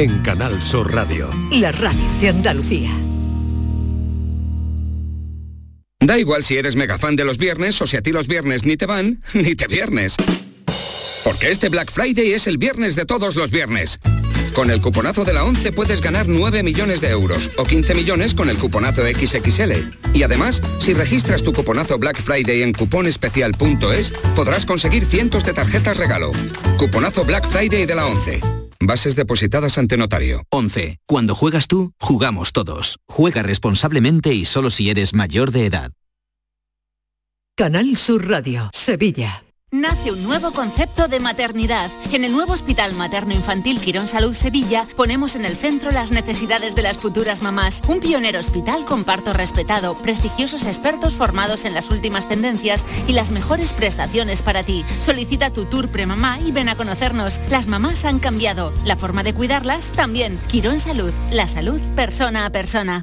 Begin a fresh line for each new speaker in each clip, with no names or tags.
en Canal Sur Radio.
La radio de Andalucía.
Da igual si eres mega fan de los viernes o si a ti los viernes ni te van, ni te viernes. Porque este Black Friday es el viernes de todos los viernes. Con el cuponazo de la 11 puedes ganar 9 millones de euros o 15 millones con el cuponazo XXL. Y además, si registras tu cuponazo Black Friday en cuponespecial.es, podrás conseguir cientos de tarjetas regalo. Cuponazo Black Friday de la 11. Bases depositadas ante notario.
11. Cuando juegas tú, jugamos todos. Juega responsablemente y solo si eres mayor de edad.
Canal Sur Radio, Sevilla.
Nace un nuevo concepto de maternidad. En el nuevo Hospital Materno Infantil Quirón Salud Sevilla ponemos en el centro las necesidades de las futuras mamás. Un pionero hospital con parto respetado, prestigiosos expertos formados en las últimas tendencias y las mejores prestaciones para ti. Solicita tu tour premamá y ven a conocernos. Las mamás han cambiado, la forma de cuidarlas también. Quirón Salud, la salud persona a persona.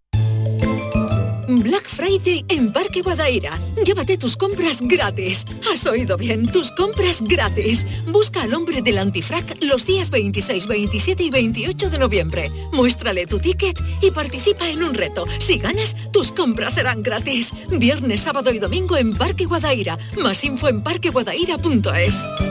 Black Friday en Parque Guadaira. Llévate tus compras gratis. Has oído bien, tus compras gratis. Busca al hombre del antifrac los días 26, 27 y 28 de noviembre. Muéstrale tu ticket y participa en un reto. Si ganas, tus compras serán gratis. Viernes, sábado y domingo en Parque Guadaira. Más info en parqueguadaira.es.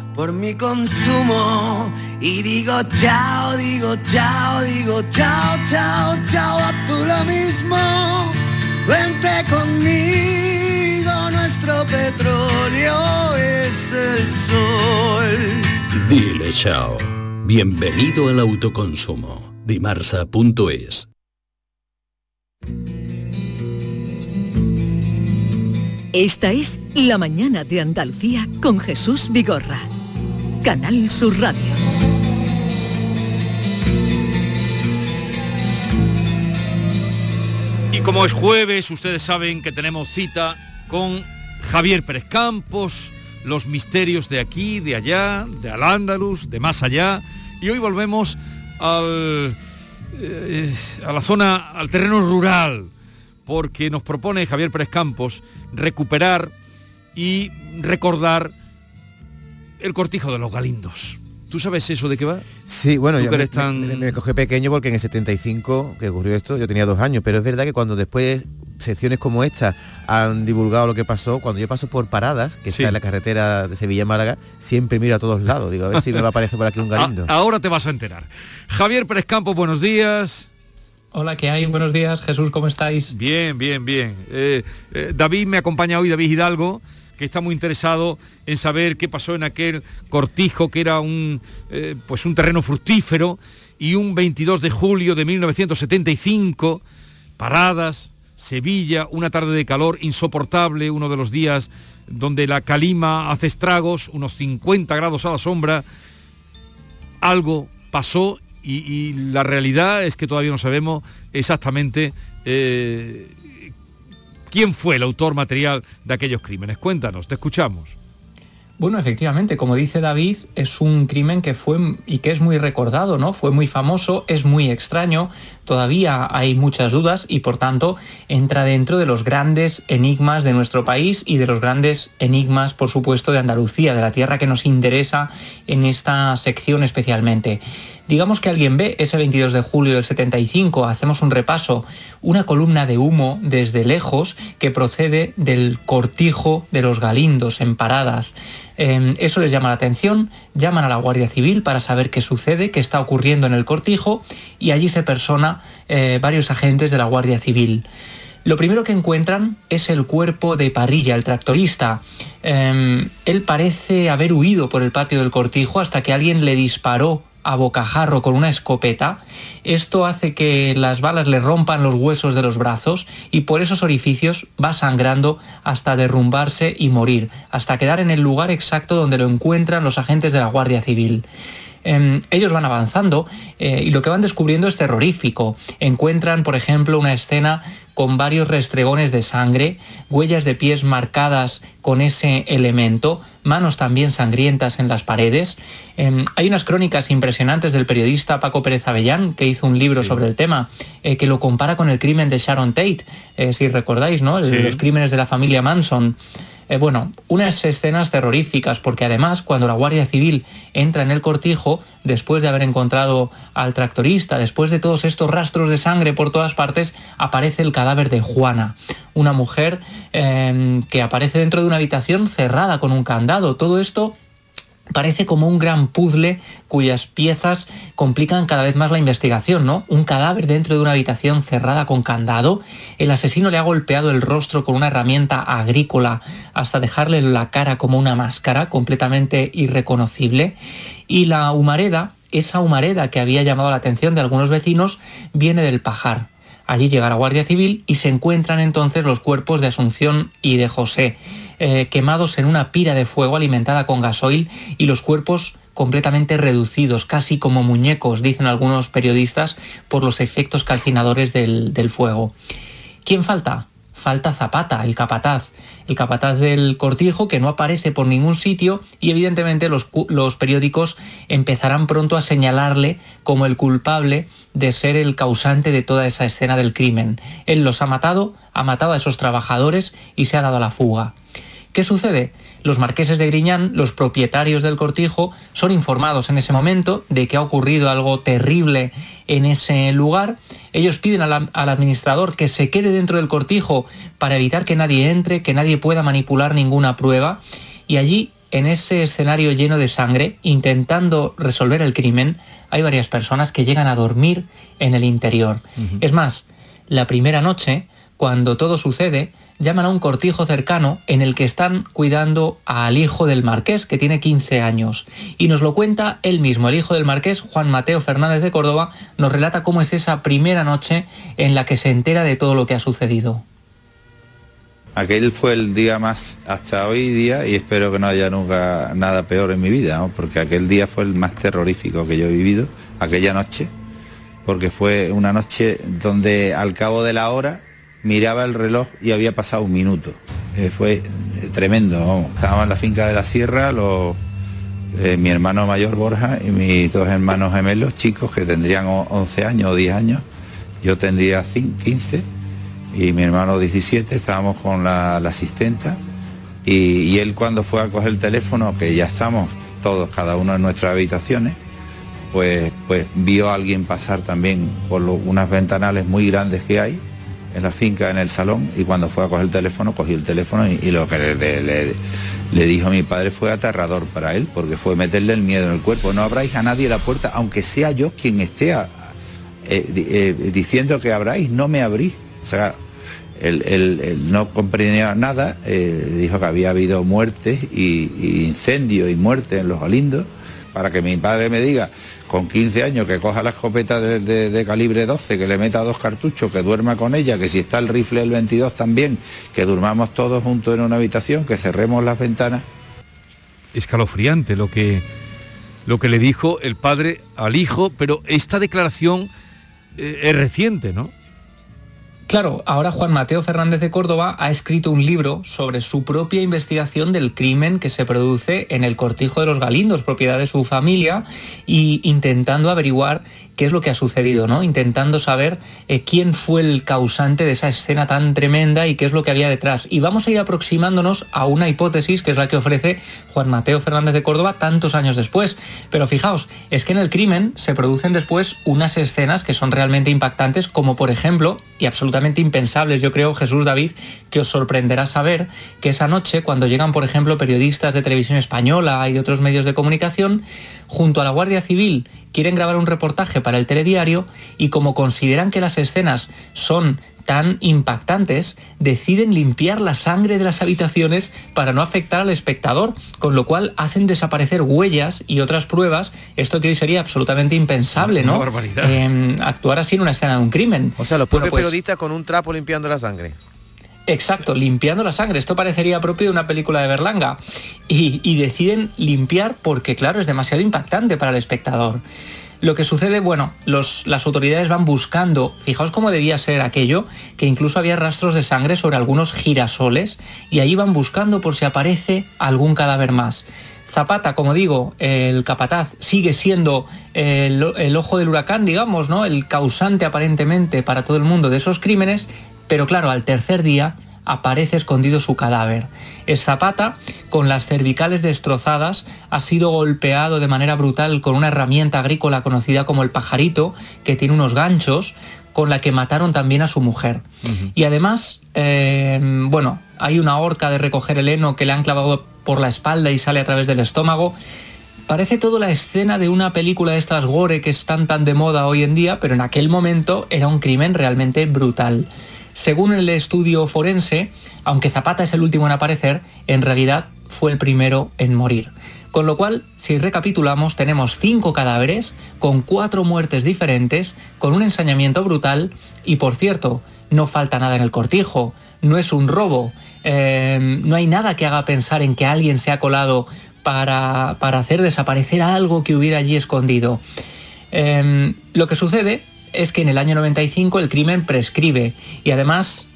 por mi consumo y digo chao, digo chao, digo chao, chao, chao, a tú lo mismo. Vente conmigo, nuestro petróleo es el sol.
Dile chao. Bienvenido al autoconsumo. Dimarsa.es
Esta es La Mañana de Andalucía con Jesús Vigorra. Canal Sur Radio.
Y como es jueves, ustedes saben que tenemos cita con Javier Pérez Campos, los misterios de aquí, de allá, de Al-Ándalus, de más allá. Y hoy volvemos al, eh, a la zona, al terreno rural, porque nos propone Javier Pérez Campos recuperar y recordar el cortijo de los galindos. ¿Tú sabes eso de qué va?
Sí, bueno, yo
que
me,
tan-
me- me cogí pequeño porque en el 75 que ocurrió esto, yo tenía dos años, pero es verdad que cuando después secciones como esta han divulgado lo que pasó, cuando yo paso por paradas, que
Sí.
está en la carretera de Sevilla-Málaga, siempre miro a todos lados, digo, a ver si me va a aparecer por aquí un galindo.
A- ahora te vas a enterar. Javier Pérez Campos, buenos días.
Hola, ¿qué hay? Buenos días, Jesús, ¿cómo estáis?
Bien, bien, bien. Eh, eh, David me acompaña hoy, David Hidalgo, que está muy interesado en saber qué pasó en aquel cortijo que era un, eh, pues un terreno fructífero y un 22 de julio de 1975, paradas, Sevilla, una tarde de calor insoportable, uno de los días donde la calima hace estragos, unos 50 grados a la sombra, algo pasó y, la realidad es que todavía no sabemos exactamente eh, quién fue el autor material de aquellos crímenes. Cuéntanos, te escuchamos.
Bueno, efectivamente, como dice David, es un crimen que fue y que es muy recordado, ¿no? Fue muy famoso, es muy extraño, todavía hay muchas dudas y por tanto entra dentro de los grandes enigmas de nuestro país y de los grandes enigmas, por supuesto, de Andalucía, de la tierra que nos interesa en esta sección especialmente. Digamos que alguien ve ese 22 de julio del 75, hacemos un repaso, una columna de humo desde lejos que procede del cortijo de los galindos en paradas. Eh, eso les llama la atención, llaman a la Guardia Civil para saber qué sucede, qué está ocurriendo en el cortijo y allí se persona eh, varios agentes de la Guardia Civil. Lo primero que encuentran es el cuerpo de Parrilla, el tractorista. Eh, él parece haber huido por el patio del cortijo hasta que alguien le disparó a bocajarro con una escopeta, esto hace que las balas le rompan los huesos de los brazos y por esos orificios va sangrando hasta derrumbarse y morir, hasta quedar en el lugar exacto donde lo encuentran los agentes de la Guardia Civil. Em, ellos van avanzando eh, y lo que van descubriendo es terrorífico. Encuentran, por ejemplo, una escena con varios restregones de sangre, huellas de pies marcadas con ese elemento, manos también sangrientas en las paredes. Em, hay unas crónicas impresionantes del periodista Paco Pérez Avellán, que hizo un libro sobre el tema, eh, que lo compara con el crimen de Sharon Tate, eh, si recordáis, ¿no? Los crímenes de la familia Manson. Eh, bueno, unas escenas terroríficas, porque además cuando la Guardia Civil entra en el cortijo, después de haber encontrado al tractorista, después de todos estos rastros de sangre por todas partes, aparece el cadáver de Juana, una mujer em, que aparece dentro de una habitación cerrada con un candado. Todo esto parece como un gran puzzle cuyas piezas complican cada vez más la investigación, ¿no? Un cadáver dentro de una habitación cerrada con candado, el asesino le ha golpeado el rostro con una herramienta agrícola hasta dejarle la cara como una máscara completamente irreconocible y la humareda, esa humareda que había llamado la atención de algunos vecinos, viene del pajar. Allí llega la Guardia Civil y se encuentran entonces los cuerpos de Asunción y de José. Eh, quemados en una pira de fuego alimentada con gasoil y los cuerpos completamente reducidos, casi como muñecos, dicen algunos periodistas, por los efectos calcinadores del, fuego. ¿Quién falta? falta Zapata, el capataz, el capataz del cortijo que no aparece por ningún sitio y evidentemente los, los, periódicos empezarán pronto a señalarle como el culpable de ser el causante de toda esa escena del crimen. Él los ha matado, ha matado a esos trabajadores y se ha dado a la fuga. ¿Qué sucede? Los marqueses de Griñán, los propietarios del cortijo, son informados en ese momento de que ha ocurrido algo terrible en ese lugar. Ellos piden al, administrador que se quede dentro del cortijo para evitar que nadie entre, que nadie pueda manipular ninguna prueba. Y allí, en ese escenario lleno de sangre, intentando resolver el crimen, hay varias personas que llegan a dormir en el interior. Es más, la primera noche, cuando todo sucede, llaman a un cortijo cercano en el que están cuidando al hijo del marqués, que tiene 15 años. Y nos lo cuenta él mismo, el hijo del marqués, Juan Mateo Fernández de Córdoba, nos relata cómo es esa primera noche en la que se entera de todo lo que ha sucedido.
Aquel fue el día más hasta hoy día y espero que no haya nunca nada peor en mi vida, porque aquel día fue el más terrorífico que yo he vivido, aquella noche, porque fue una noche donde al cabo de la hora miraba el reloj y había pasado un minuto. Eh, fue eh, tremendo, estábamos en la finca de la sierra, eh, mi hermano mayor Borja y mis dos hermanos gemelos, chicos que tendrían 11 años o 10 años, yo tendría 15 y mi hermano 17, estábamos con la, asistenta y, él cuando fue a coger el teléfono, que ya estamos todos, cada uno en nuestras habitaciones, pues, pues vio a alguien pasar también por unas ventanales muy grandes que hay en la finca, en el salón, y cuando fue a coger el teléfono, cogió el teléfono y, lo que le, dijo a mi padre fue aterrador para él, porque fue meterle el miedo en el cuerpo. No abráis a nadie la puerta, aunque sea yo quien esté eh, eh, diciendo que abráis, no me abrís. O sea, él, no comprendía nada, eh, dijo que había habido muertes y, incendios y muertes en los galindos, para que mi padre me diga con 15 años que coja la escopeta de, calibre 12, que le meta dos cartuchos, que duerma con ella, que si está el rifle del 22 también, que durmamos todos juntos en una habitación, que cerremos las ventanas.
Escalofriante lo que, lo que le dijo el padre al hijo, pero esta declaración eh, es reciente, ¿no?
Claro, ahora Juan Mateo Fernández de Córdoba ha escrito un libro sobre su propia investigación del crimen que se produce en el cortijo de los Galindos, propiedad de su familia, y intentando averiguar qué es lo que ha sucedido, ¿no? Intentando saber eh, quién fue el causante de esa escena tan tremenda y qué es lo que había detrás. Y vamos a ir aproximándonos a una hipótesis que es la que ofrece Juan Mateo Fernández de Córdoba tantos años después. Pero fijaos, es que en el crimen se producen después unas escenas que son realmente impactantes, como por ejemplo, y absolutamente impensables, yo creo, Jesús David, que os sorprenderá saber que esa noche, cuando llegan, por ejemplo, periodistas de televisión española y de otros medios de comunicación, junto a la Guardia Civil quieren grabar un reportaje para el telediario y como consideran que las escenas son tan impactantes, deciden limpiar la sangre de las habitaciones para no afectar al espectador, con lo cual hacen desaparecer huellas y otras pruebas, esto que hoy sería absolutamente impensable, ¿no? Eh, actuar así en una escena de un crimen.
O sea, los propios pues periodistas con un trapo limpiando la sangre.
Exacto, limpiando la sangre. Esto parecería propio de una película de Berlanga. Y, deciden limpiar porque, claro, es demasiado impactante para el espectador. Lo que sucede, bueno, las autoridades van buscando, fijaos cómo debía ser aquello, que incluso había rastros de sangre sobre algunos girasoles y ahí van buscando por si aparece algún cadáver más. Zapata, como digo, el capataz sigue siendo el, el, ojo del huracán, digamos, ¿no? El causante aparentemente para todo el mundo de esos crímenes, pero claro, al tercer día aparece escondido su cadáver. El Zapata, con las cervicales destrozadas, ha sido golpeado de manera brutal con una herramienta agrícola conocida como el pajarito, que tiene unos ganchos, con la que mataron también a su mujer. Y además, eh, bueno, hay una horca de recoger el heno que le han clavado por la espalda y sale a través del estómago. Parece todo la escena de una película de estas gore que están tan de moda hoy en día, pero en aquel momento era un crimen realmente brutal. Según el estudio forense, aunque Zapata es el último en aparecer, en realidad fue el primero en morir. Con lo cual, si recapitulamos, tenemos cinco cadáveres con cuatro muertes diferentes, con un ensañamiento brutal y, por cierto, no falta nada en el cortijo, no es un robo, em, no hay nada que haga pensar en que alguien se ha colado para, para hacer desaparecer algo que hubiera allí escondido. Em, lo que sucede es que en el año 95 el crimen prescribe y además,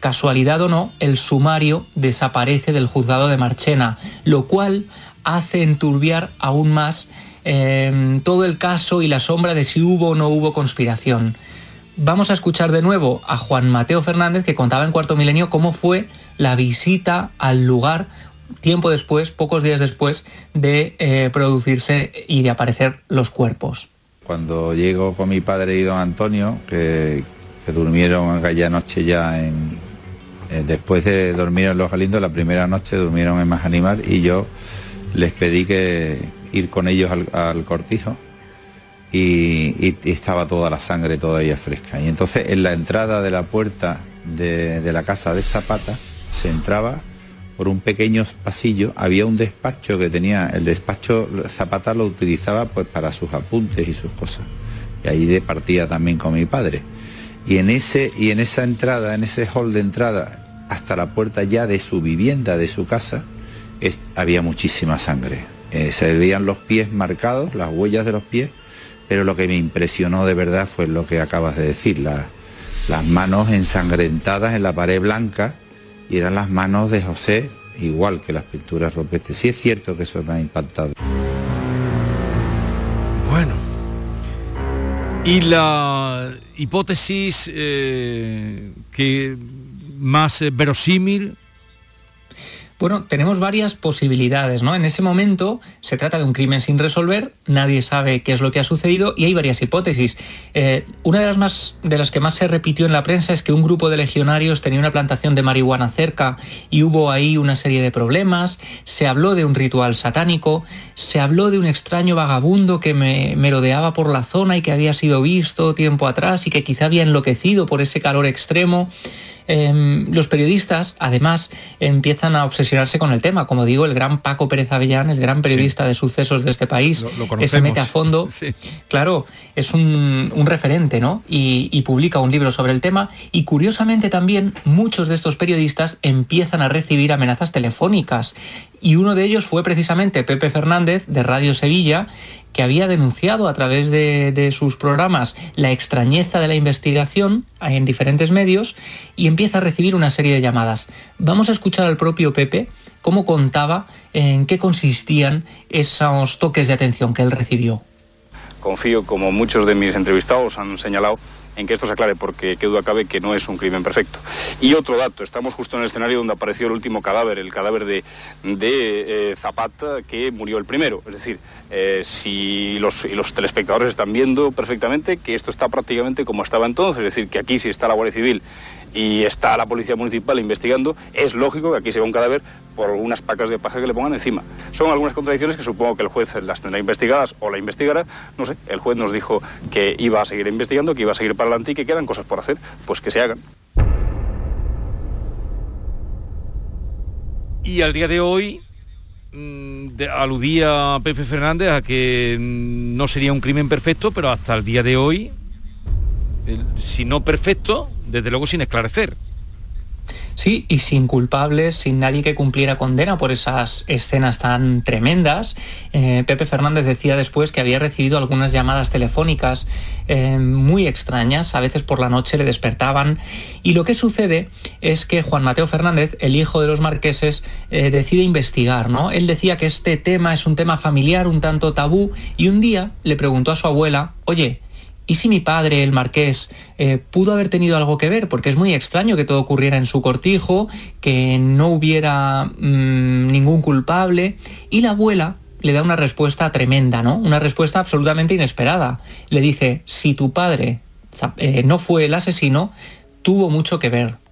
casualidad o no, el sumario desaparece del juzgado de Marchena, lo cual hace enturbiar aún más em, todo el caso y la sombra de si hubo o no hubo conspiración. Vamos a escuchar de nuevo a Juan Mateo Fernández que contaba en Cuarto Milenio cómo fue la visita al lugar tiempo después, pocos días después de eh, producirse y de aparecer los cuerpos.
Cuando llego con mi padre y don Antonio, que, durmieron aquella noche ya en... Eh, después de dormir en Los Galindos, la primera noche durmieron en Más Animal y yo les pedí que ir con ellos al, cortijo y, estaba toda la sangre todavía fresca. Y entonces en la entrada de la puerta de, de la casa de Zapata se entraba por un pequeño pasillo había un despacho que tenía, el despacho Zapata lo utilizaba pues para sus apuntes y sus cosas. Y ahí partía también con mi padre. Y en, ese, y en esa entrada, en ese hall de entrada, hasta la puerta ya de su vivienda, de su casa, había muchísima sangre. Eh, se veían los pies marcados, las huellas de los pies, pero lo que me impresionó de verdad fue lo que acabas de decir, las manos ensangrentadas en la pared blanca eran las manos de José, igual que las pinturas rupestres. Sí es cierto que eso me ha impactado.
Bueno. Y la hipótesis eh, que más eh, verosímil
bueno, tenemos varias posibilidades, ¿no? En ese momento se trata de un crimen sin resolver, nadie sabe qué es lo que ha sucedido y hay varias hipótesis. Eh, una de las, más, de las que más se repitió en la prensa es que un grupo de legionarios tenía una plantación de marihuana cerca y hubo ahí una serie de problemas, se habló de un ritual satánico, se habló de un extraño vagabundo que me merodeaba por la zona y que había sido visto tiempo atrás y que quizá había enloquecido por ese calor extremo. Em, los periodistas, además, empiezan a obsesionarse con el tema. Como digo, el gran Paco Pérez Avellán, el gran periodista de sucesos de este país, que se mete a fondo. Claro, es un, referente, ¿no? y publica un libro sobre el tema. Y curiosamente también, muchos de estos periodistas empiezan a recibir amenazas telefónicas. Y uno de ellos fue precisamente Pepe Fernández de Radio Sevilla, que había denunciado a través de, sus programas la extrañeza de la investigación en diferentes medios y empieza a recibir una serie de llamadas. Vamos a escuchar al propio Pepe cómo contaba en qué consistían esos toques de atención que él recibió.
Confío, como muchos de mis entrevistados han señalado, en que esto se aclare, porque qué duda cabe que no es un crimen perfecto. Y otro dato, estamos justo en el escenario donde apareció el último cadáver, el cadáver de, de eh, Zapata, que murió el primero. Es decir, eh, si los, los telespectadores están viendo perfectamente que esto está prácticamente como estaba entonces, es decir, que aquí si está la Guardia Civil y está la Policía Municipal investigando, es lógico que aquí se vea un cadáver por algunas pacas de paja que le pongan encima. Son algunas contradicciones que supongo que el juez las tendrá investigadas o la investigará, no sé, el juez nos dijo que iba a seguir investigando, que iba a seguir para adelante y que quedan cosas por hacer, pues que se hagan.
Y al día de hoy mm, aludía Pepe Fernández a que mm, no sería un crimen perfecto, pero hasta el día de hoy, si no perfecto, desde luego sin esclarecer.
Sí, y sin culpables, sin nadie que cumpliera condena por esas escenas tan tremendas. Eh, Pepe Fernández decía después que había recibido algunas llamadas telefónicas eh, muy extrañas, a veces por la noche le despertaban. Y lo que sucede es que Juan Mateo Fernández, el hijo de los marqueses, eh, decide investigar. ¿no? Él decía que este tema es un tema familiar, un tanto tabú, y un día le preguntó a su abuela, oye, ¿Y si mi padre, el marqués, eh, pudo haber tenido algo que ver? Porque es muy extraño que todo ocurriera en su cortijo, que no hubiera mm, ningún culpable. Y la abuela le da una respuesta tremenda, ¿no? Una respuesta absolutamente inesperada. Le dice, si tu padre eh, no fue el asesino, tuvo mucho que ver.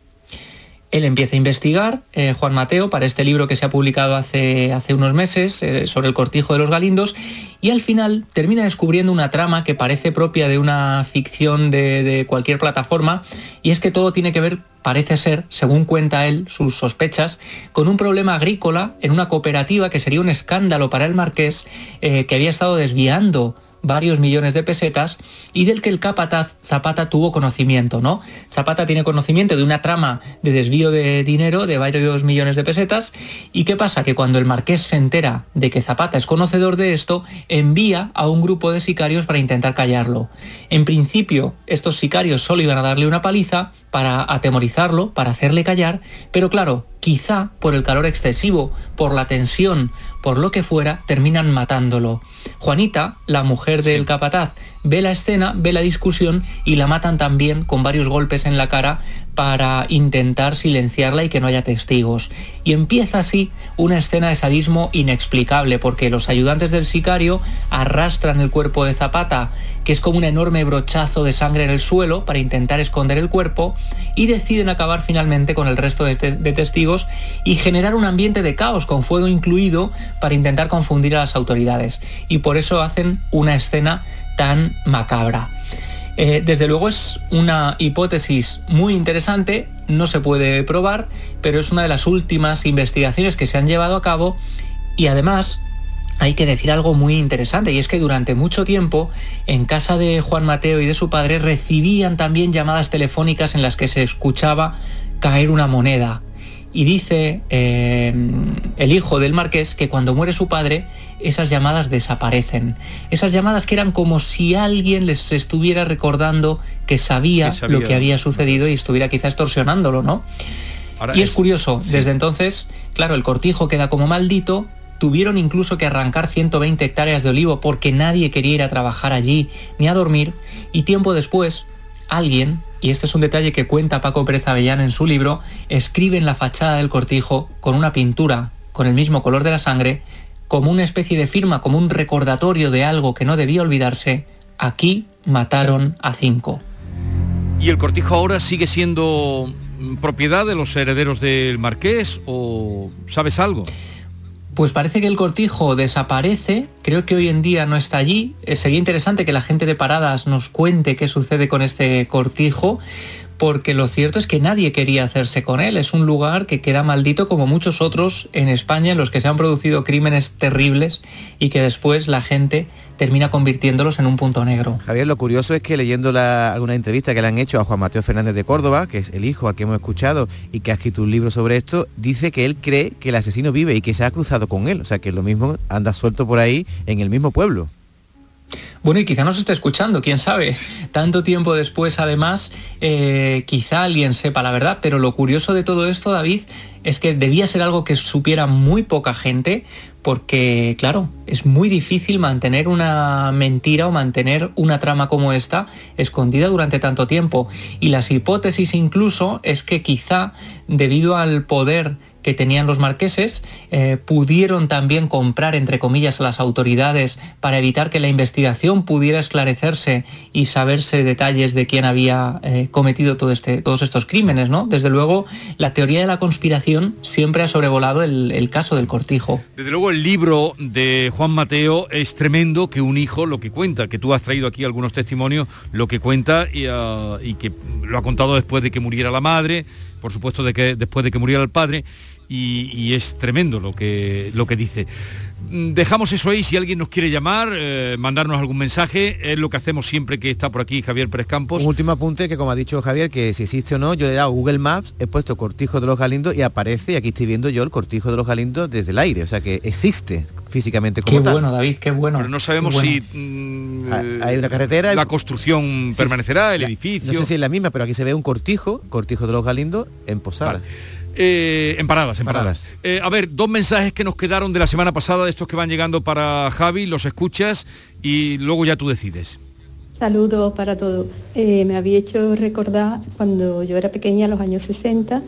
Él empieza a investigar, eh, Juan Mateo, para este libro que se ha publicado hace, hace unos meses eh, sobre el cortijo de los galindos, y al final termina descubriendo una trama que parece propia de una ficción de, cualquier plataforma, y es que todo tiene que ver, parece ser, según cuenta él, sus sospechas, con un problema agrícola en una cooperativa que sería un escándalo para el marqués, eh, que había estado desviando varios millones de pesetas y del que el capataz Zapata tuvo conocimiento, ¿no? Zapata tiene conocimiento de una trama de desvío de dinero de varios millones de pesetas y ¿qué pasa? Que cuando el marqués se entera de que Zapata es conocedor de esto, envía a un grupo de sicarios para intentar callarlo. En principio, estos sicarios solo iban a darle una paliza para atemorizarlo, para hacerle callar, pero claro, quizá por el calor excesivo, por la tensión, por lo que fuera, terminan matándolo. Juanita, la mujer del capataz, ve la escena, ve la discusión y la matan también con varios golpes en la cara para intentar silenciarla y que no haya testigos. Y empieza así una escena de sadismo inexplicable, porque los ayudantes del sicario arrastran el cuerpo de Zapata, que es como un enorme brochazo de sangre en el suelo para intentar esconder el cuerpo, y deciden acabar finalmente con el resto de, de testigos y generar un ambiente de caos con fuego incluido para intentar confundir a las autoridades. Y por eso hacen una escena tan macabra. Eh, desde luego es una hipótesis muy interesante, no se puede probar, pero es una de las últimas investigaciones que se han llevado a cabo y además hay que decir algo muy interesante y es que durante mucho tiempo en casa de Juan Mateo y de su padre recibían también llamadas telefónicas en las que se escuchaba caer una moneda y dice eh, el hijo del marqués que cuando muere su padre, esas llamadas desaparecen. Esas llamadas que eran como si alguien les estuviera recordando que sabía, lo que había sucedido y estuviera quizá extorsionándolo, ¿no? y es, curioso, desde entonces, claro, el cortijo queda como maldito, tuvieron incluso que arrancar 120 hectáreas de olivo porque nadie quería ir a trabajar allí ni a dormir, y tiempo después, alguien, y este es un detalle que cuenta Paco Pérez Avellán en su libro, escribe en la fachada del cortijo con una pintura con el mismo color de la sangre, como una especie de firma, como un recordatorio de algo que no debía olvidarse, aquí mataron a cinco.
¿Y el cortijo ahora sigue siendo propiedad de los herederos del marqués o sabes algo?
Pues parece que el cortijo desaparece, creo que hoy en día no está allí. Eh, sería interesante que la gente de paradas nos cuente qué sucede con este cortijo, porque lo cierto es que nadie quería hacerse con él. Es un lugar que queda maldito como muchos otros en España en los que se han producido crímenes terribles y que después la gente termina convirtiéndolos en un punto negro.
Javier, lo curioso es que leyendo alguna entrevista que le han hecho a Juan Mateo Fernández de Córdoba, que es el hijo al que hemos escuchado y que ha escrito un libro sobre esto, dice que él cree que el asesino vive y que se ha cruzado con él. O sea, que lo mismo anda suelto por ahí en el mismo pueblo.
Bueno, y quizá nos esté escuchando, quién sabe. Tanto tiempo después, además, eh, quizá alguien sepa la verdad, pero lo curioso de todo esto, David, es que debía ser algo que supiera muy poca gente, porque, claro, es muy difícil mantener una mentira o mantener una trama como esta escondida durante tanto tiempo. Y las hipótesis incluso es que quizá, debido al poder que tenían los marqueses, eh, pudieron también comprar, entre comillas, a las autoridades para evitar que la investigación pudiera esclarecerse y saberse detalles de quién había eh, cometido este, todos estos crímenes, ¿no? Desde luego, la teoría de la conspiración siempre ha sobrevolado el, caso del cortijo.
Desde luego, el libro de Juan Mateo es tremendo que un hijo lo que cuenta, que tú has traído aquí algunos testimonios, lo que cuenta y, ah, y que lo ha contado después de que muriera la madre, por supuesto de que después de que muriera el padre y, es tremendo lo que, lo que dice. Dejamos eso ahí, si alguien nos quiere llamar, eh, mandarnos algún mensaje, es lo que hacemos siempre que está por aquí Javier Pérez Campos.
Un último apunte que como ha dicho Javier, que si existe o no, yo le he dado Google Maps, he puesto Cortijo de los Galindos y aparece, y aquí estoy viendo yo el Cortijo de los Galindos desde el aire, o sea que existe físicamente como
qué bueno, David, qué bueno.
Pero no sabemos si
mm, ah, hay una carretera.
La construcción permanecerá, el edificio.
No sé si es la misma, pero aquí se ve un cortijo, cortijo de los Galindos, en Posada.
Eh, en paradas, en paradas. Eh, a ver, dos mensajes que nos quedaron de la semana pasada, de estos que van llegando para Javi, los escuchas y luego ya tú decides.
Saludos para todos. Eh, me había hecho recordar cuando yo era pequeña, en los años 60,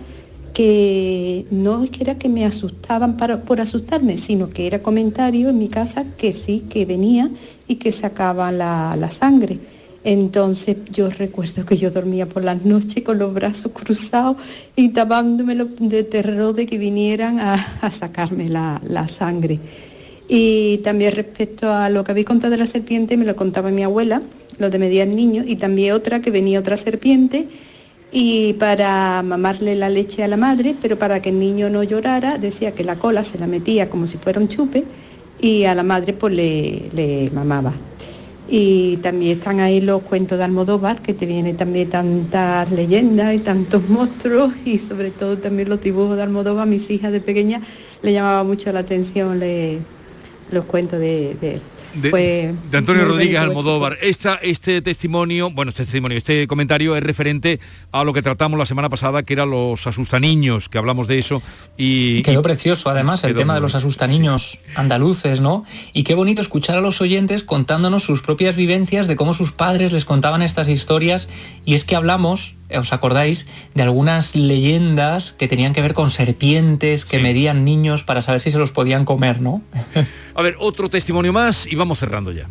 que no es que era que me asustaban para, por asustarme, sino que era comentario en mi casa que sí, que venía y que sacaban la, la sangre entonces yo recuerdo que yo dormía por las noches con los brazos cruzados y tapándome de terror de que vinieran a, sacarme la, sangre. Y también respecto a lo que habéis contado de la serpiente, me lo contaba mi abuela, lo de mediar niños, y también otra que venía otra serpiente y para mamarle la leche a la madre, pero para que el niño no llorara, decía que la cola se la metía como si fuera un chupe y a la madre pues le, le mamaba. Y también están ahí los cuentos de Almodóvar, que te viene también tantas leyendas y tantos monstruos y sobre todo también los dibujos de Almodóvar. Mis hijas de pequeña le llamaba mucho la atención los cuentos de, de
de, Antonio Rodríguez Almodóvar. Esta, este testimonio, bueno, este testimonio, este comentario es referente a lo que tratamos la semana pasada, que eran los asustaniños, que hablamos de eso. Y,
quedó precioso, además, el tema de los asustaniños andaluces, ¿no? Y qué bonito escuchar a los oyentes contándonos sus propias vivencias de cómo sus padres les contaban estas historias. Y es que hablamos ¿os acordáis de algunas leyendas que tenían que ver con serpientes que medían niños para saber si se los podían comer, ¿no?
A ver, otro testimonio más y vamos cerrando ya.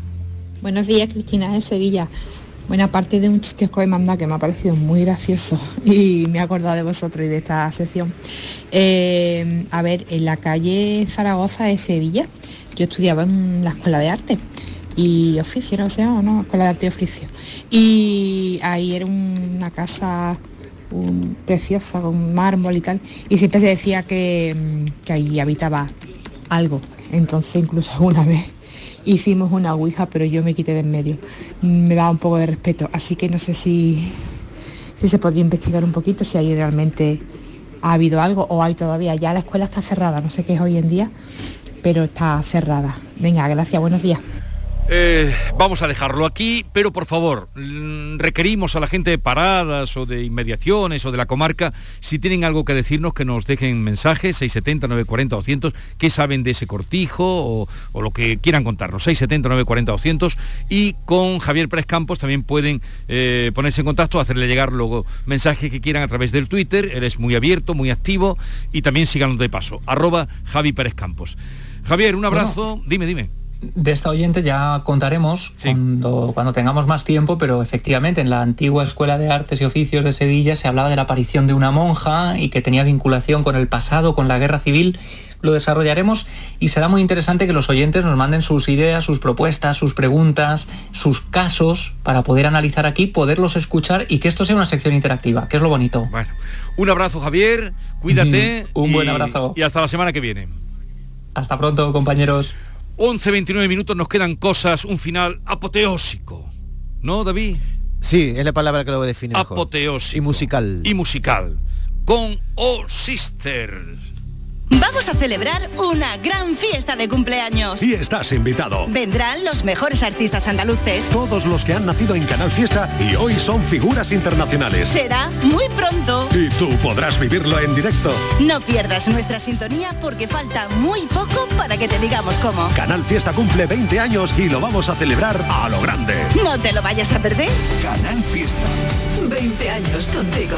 Buenos días, Cristina de Sevilla. Bueno, aparte de un chiste que he mandado que me ha parecido muy gracioso y me he acordado de vosotros y de esta sección. Eh, a ver, en la calle Zaragoza de Sevilla, yo estudiaba en la escuela de arte y oficio, ¿no? O ¿no? Escuela de Arte y Oficio. Y ahí era una casa preciosa, con mármol y tal, y siempre se decía que, que ahí habitaba algo. Entonces incluso alguna vez hicimos una ouija, pero yo me quité de en medio. Me da un poco de respeto, así que no sé si, si se podría investigar un poquito, si ahí realmente ha habido algo o hay todavía. Ya la escuela está cerrada, no sé qué es hoy en día, pero está cerrada. Venga, gracias, buenos días.
Eh, vamos a dejarlo aquí, pero por favor, mm, requerimos a la gente de paradas o de inmediaciones o de la comarca, si tienen algo que decirnos, que nos dejen mensajes, 670, 940, 200, qué saben de ese cortijo o, lo que quieran contarnos, 670, 940, 200, y con Javier Pérez Campos también pueden eh, ponerse en contacto, hacerle llegar luego mensajes que quieran a través del Twitter, él es muy abierto, muy activo, y también síganos de paso, arroba Javi Pérez Campos. Javier, un abrazo, dime, dime
de esta oyente ya contaremos cuando, cuando, tengamos más tiempo, pero efectivamente en la antigua Escuela de Artes y Oficios de Sevilla se hablaba de la aparición de una monja y que tenía vinculación con el pasado, con la guerra civil. Lo desarrollaremos y será muy interesante que los oyentes nos manden sus ideas, sus propuestas, sus preguntas, sus casos para poder analizar aquí, poderlos escuchar y que esto sea una sección interactiva, que es lo bonito.
Bueno, un abrazo Javier, cuídate.
un buen abrazo.
Y hasta la semana que viene.
Hasta pronto, compañeros.
11-29 minutos nos quedan cosas, un final apoteósico. ¿No, David?
Sí, es la palabra que lo define.
Apoteósico.
Y musical.
Y musical. Con O Sisters.
Vamos a celebrar una gran fiesta de cumpleaños.
Y estás invitado.
Vendrán los mejores artistas andaluces.
Todos los que han nacido en Canal Fiesta y hoy son figuras internacionales.
Será muy pronto.
Y tú podrás vivirlo en directo.
No pierdas nuestra sintonía porque falta muy poco para que te digamos cómo.
Canal Fiesta cumple 20 años y lo vamos a celebrar a lo grande.
No te lo vayas a perder.
Canal Fiesta.
20 años contigo.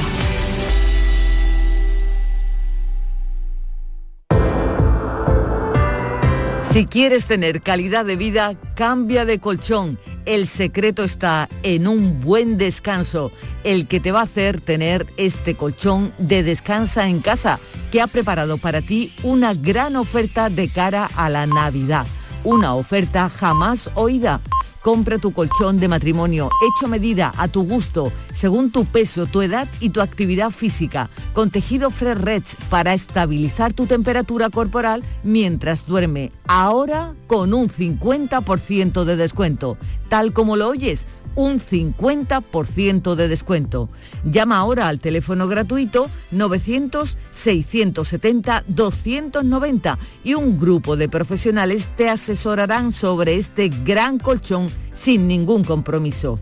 Si quieres tener calidad de vida, cambia de colchón. El secreto está en un buen descanso, el que te va a hacer tener este colchón de descansa en casa, que ha preparado para ti una gran oferta de cara a la Navidad. Una oferta jamás oída. Compra tu colchón de matrimonio hecho medida a tu gusto, según tu peso, tu edad y tu actividad física, con tejido Fresh Reds para estabilizar tu temperatura corporal mientras duerme. Ahora con un 50% de descuento, tal como lo oyes un 50% de descuento. Llama ahora al teléfono gratuito 900-670-290 y un grupo de profesionales te asesorarán sobre este gran colchón sin ningún compromiso.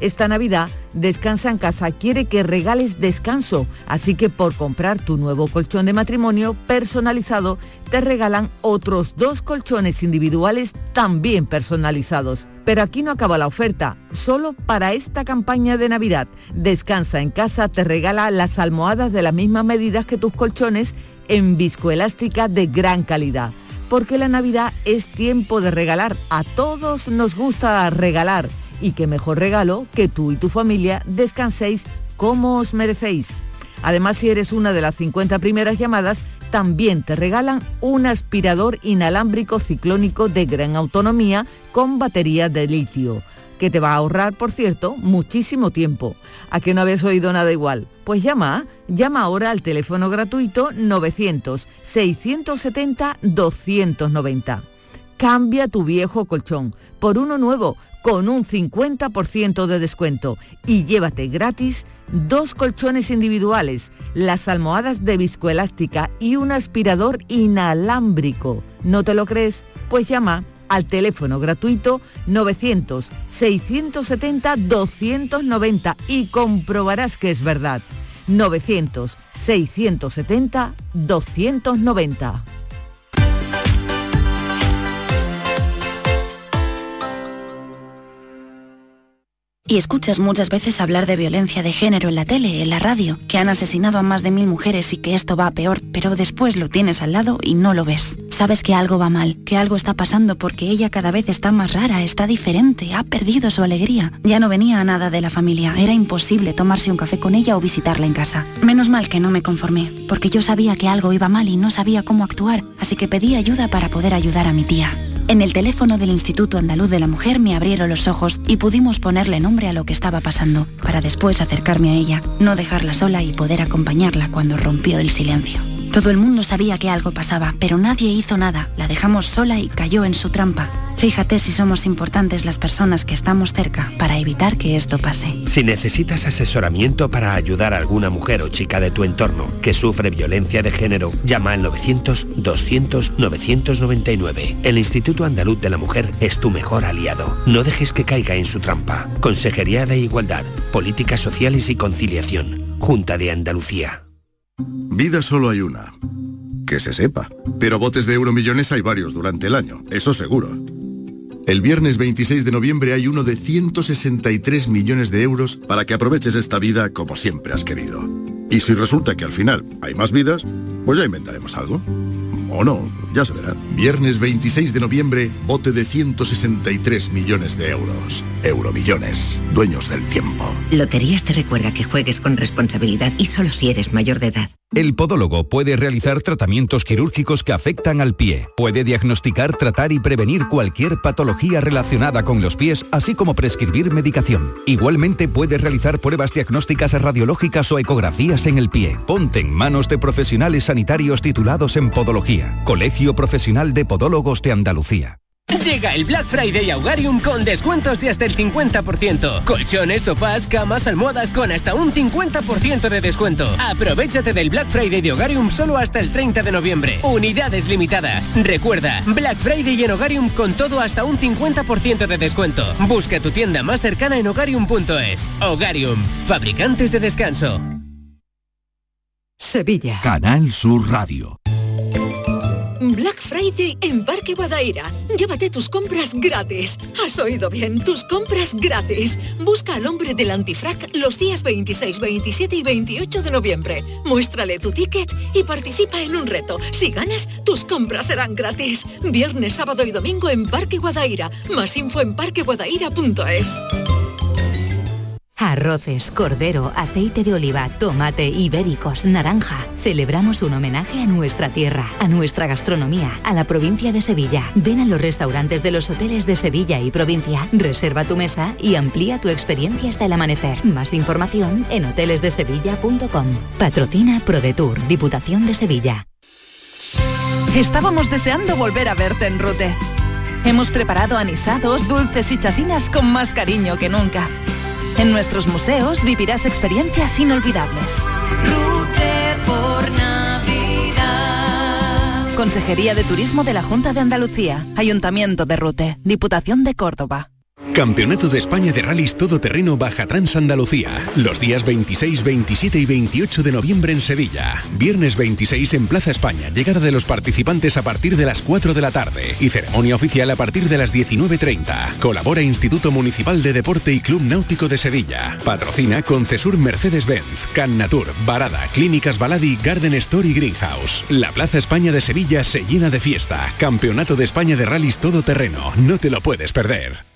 Esta Navidad, Descansa en Casa quiere que regales descanso, así que por comprar tu nuevo colchón de matrimonio personalizado, te regalan otros dos colchones individuales también personalizados. Pero aquí no acaba la oferta, solo para esta campaña de Navidad. Descansa en Casa te regala las almohadas de las mismas medidas que tus colchones en viscoelástica de gran calidad. Porque la Navidad es tiempo de regalar, a todos nos gusta regalar y qué mejor regalo que tú y tu familia descanséis como os merecéis. Además, si eres una de las 50 primeras llamadas, también te regalan un aspirador inalámbrico ciclónico de gran autonomía con batería de litio, que te va a ahorrar, por cierto, muchísimo tiempo. ¿A que no habéis oído nada igual? Pues llama, llama ahora al teléfono gratuito 900-670-290. Cambia tu viejo colchón por uno nuevo con un 50% de descuento y llévate gratis dos colchones individuales, las almohadas de viscoelástica y un aspirador inalámbrico. ¿No te lo crees? Pues llama al teléfono gratuito 900-670-290 y comprobarás que es verdad. 900-670-290.
Y escuchas muchas veces hablar de violencia de género en la tele, en la radio, que han asesinado a más de mil mujeres y que esto va peor, pero después lo tienes al lado y no lo ves. Sabes que algo va mal, que algo está pasando porque ella cada vez está más rara, está diferente, ha perdido su alegría. Ya no venía a nada de la familia, era imposible tomarse un café con ella o visitarla en casa. Menos mal que no me conformé, porque yo sabía que algo iba mal y no sabía cómo actuar, así que pedí ayuda para poder ayudar a mi tía. En el teléfono del Instituto Andaluz de la Mujer me abrieron los ojos y pudimos ponerle nombre a lo que estaba pasando, para después acercarme a ella, no dejarla sola y poder acompañarla cuando rompió el silencio. Todo el mundo sabía que algo pasaba, pero nadie hizo nada. La dejamos sola y cayó en su trampa. Fíjate si somos importantes las personas que estamos cerca para evitar que esto pase.
Si necesitas asesoramiento para ayudar a alguna mujer o chica de tu entorno que sufre violencia de género, llama al 900-200-999. El Instituto Andaluz de la Mujer es tu mejor aliado. No dejes que caiga en su trampa. Consejería de Igualdad, Políticas Sociales y Conciliación. Junta de Andalucía.
Vida solo hay una. Que se sepa. Pero botes de euromillones hay varios durante el año, eso seguro. El viernes 26 de noviembre hay uno de 163 millones de euros para que aproveches esta vida como siempre has querido. Y si resulta que al final hay más vidas, pues ya inventaremos algo. O no, ya se verá. Viernes 26 de noviembre, bote de 163 millones de euros. Euromillones, dueños del tiempo.
Loterías te recuerda que juegues con responsabilidad y solo si eres mayor de edad.
El podólogo puede realizar tratamientos quirúrgicos que afectan al pie. Puede diagnosticar, tratar y prevenir cualquier patología relacionada con los pies, así como prescribir medicación. Igualmente puede realizar pruebas diagnósticas radiológicas o ecografías en el pie. Ponte en manos de profesionales sanitarios titulados en podología. Colegio Profesional de Podólogos de Andalucía.
Llega el Black Friday a Hogarium con descuentos de hasta el 50%. Colchones, sofás, camas, almohadas con hasta un 50% de descuento. Aprovechate del Black Friday de Hogarium solo hasta el 30 de noviembre. Unidades limitadas. Recuerda, Black Friday en Hogarium con todo hasta un 50% de descuento. Busca tu tienda más cercana en hogarium.es. Hogarium, fabricantes de descanso.
Sevilla.
Canal Sur Radio.
Black Friday en Parque Guadaira. Llévate tus compras gratis. Has oído bien, tus compras gratis. Busca al hombre del antifrac los días 26, 27 y 28 de noviembre. Muéstrale tu ticket y participa en un reto. Si ganas, tus compras serán gratis. Viernes, sábado y domingo en Parque Guadaira. Más info en parqueguadaira.es.
Arroces, cordero, aceite de oliva, tomate, ibéricos, naranja. Celebramos un homenaje a nuestra tierra, a nuestra gastronomía, a la provincia de Sevilla. Ven a los restaurantes de los hoteles de Sevilla y provincia, reserva tu mesa y amplía tu experiencia hasta el amanecer. Más información en hotelesdesevilla.com. Patrocina ProDetour, Diputación de Sevilla.
Estábamos deseando volver a verte en Rute. Hemos preparado anisados, dulces y chacinas con más cariño que nunca. En nuestros museos vivirás experiencias inolvidables.
Rute por Navidad.
Consejería de Turismo de la Junta de Andalucía, Ayuntamiento de Rute, Diputación de Córdoba.
Campeonato de España de Rallys Todoterreno Baja Trans Andalucía. Los días 26, 27 y 28 de noviembre en Sevilla. Viernes 26 en Plaza España. Llegada de los participantes a partir de las 4 de la tarde. Y ceremonia oficial a partir de las 19.30. Colabora Instituto Municipal de Deporte y Club Náutico de Sevilla. Patrocina Concesur Mercedes-Benz, Can Natur, Barada, Clínicas Baladi, Garden Store y Greenhouse. La Plaza España de Sevilla se llena de fiesta. Campeonato de España de Rallys Todoterreno. No te lo puedes perder.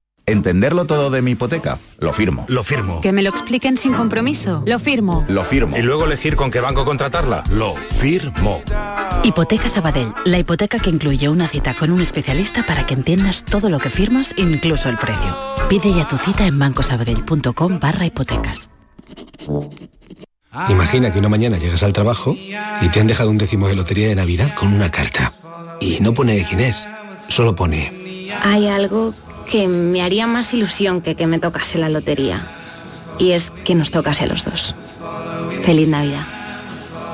¿Entenderlo todo de mi hipoteca? Lo firmo.
Lo firmo.
Que me lo expliquen sin compromiso. Lo firmo.
Lo firmo.
Y luego elegir con qué banco contratarla. Lo firmo.
Hipoteca Sabadell. La hipoteca que incluye una cita con un especialista para que entiendas todo lo que firmas, incluso el precio. Pide ya tu cita en bancosabadell.com barra hipotecas.
Imagina que una mañana llegas al trabajo y te han dejado un décimo de lotería de Navidad con una carta. Y no pone de quién es, solo pone...
Hay algo que me haría más ilusión que que me tocase la lotería. Y es que nos tocase a los dos. Feliz Navidad.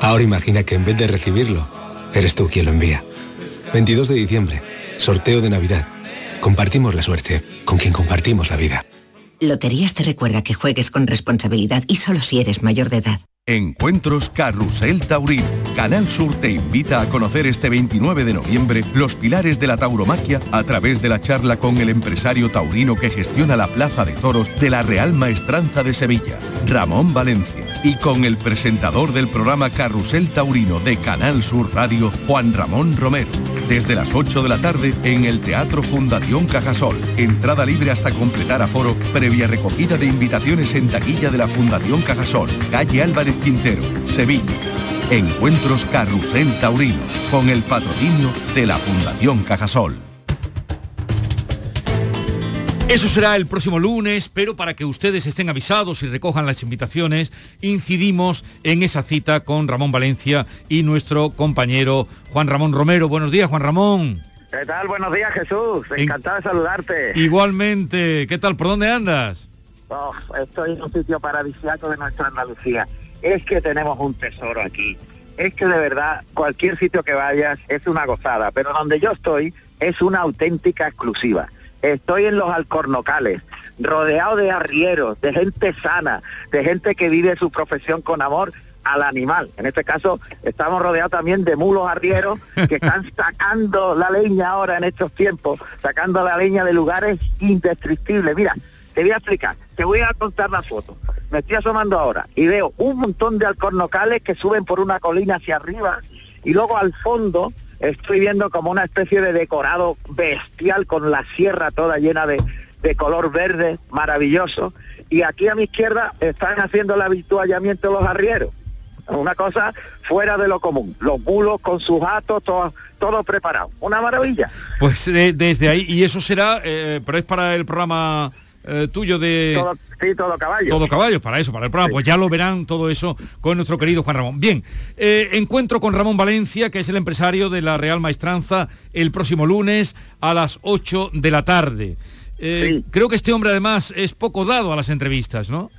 Ahora imagina que en vez de recibirlo, eres tú quien lo envía. 22 de diciembre, sorteo de Navidad. Compartimos la suerte con quien compartimos la vida.
Loterías te recuerda que juegues con responsabilidad y solo si eres mayor de edad.
Encuentros Carrusel Taurino. Canal Sur te invita a conocer este 29 de noviembre los pilares de la tauromaquia a través de la charla con el empresario taurino que gestiona la Plaza de Toros de la Real Maestranza de Sevilla, Ramón Valencia, y con el presentador del programa Carrusel Taurino de Canal Sur Radio, Juan Ramón Romero. Desde las 8 de la tarde en el Teatro Fundación Cajasol. Entrada libre hasta completar aforo, previa recogida de invitaciones en taquilla de la Fundación Cajasol, calle Álvarez Quintero, Sevilla. Encuentros Carrusel Taurino, con el patrocinio de la Fundación Cajasol.
Eso será el próximo lunes, pero para que ustedes estén avisados y recojan las invitaciones, incidimos en esa cita con Ramón Valencia y nuestro compañero Juan Ramón Romero. Buenos días, Juan Ramón.
¿Qué tal? Buenos días, Jesús. Encantado de saludarte.
Igualmente. ¿Qué tal? ¿Por dónde andas?
Oh, estoy en un sitio paradisíaco de nuestra Andalucía. Es que tenemos un tesoro aquí. Es que de verdad, cualquier sitio que vayas es una gozada, pero donde yo estoy es una auténtica exclusiva. Estoy en los alcornocales, rodeado de arrieros, de gente sana, de gente que vive su profesión con amor al animal. En este caso, estamos rodeados también de mulos arrieros que están sacando la leña ahora en estos tiempos, sacando la leña de lugares indestructibles. Mira, te voy a explicar, te voy a contar la foto. Me estoy asomando ahora y veo un montón de alcornocales que suben por una colina hacia arriba y luego al fondo estoy viendo como una especie de decorado bestial con la sierra toda llena de, de color verde, maravilloso. Y aquí a mi izquierda están haciendo el habituallamiento los arrieros. Una cosa fuera de lo común. Los bulos con sus gatos, todo, todo preparado. Una maravilla.
Pues desde ahí, y eso será, eh, pero es para el programa eh, tuyo de...
Todo, sí, todo caballo.
Todo caballo, para eso, para el programa. Pues ya lo verán todo eso con nuestro querido Juan Ramón. Bien, eh, encuentro con Ramón Valencia, que es el empresario de la Real Maestranza, el próximo lunes a las 8 de la tarde. Eh, creo que este hombre además es poco dado a las entrevistas, ¿no?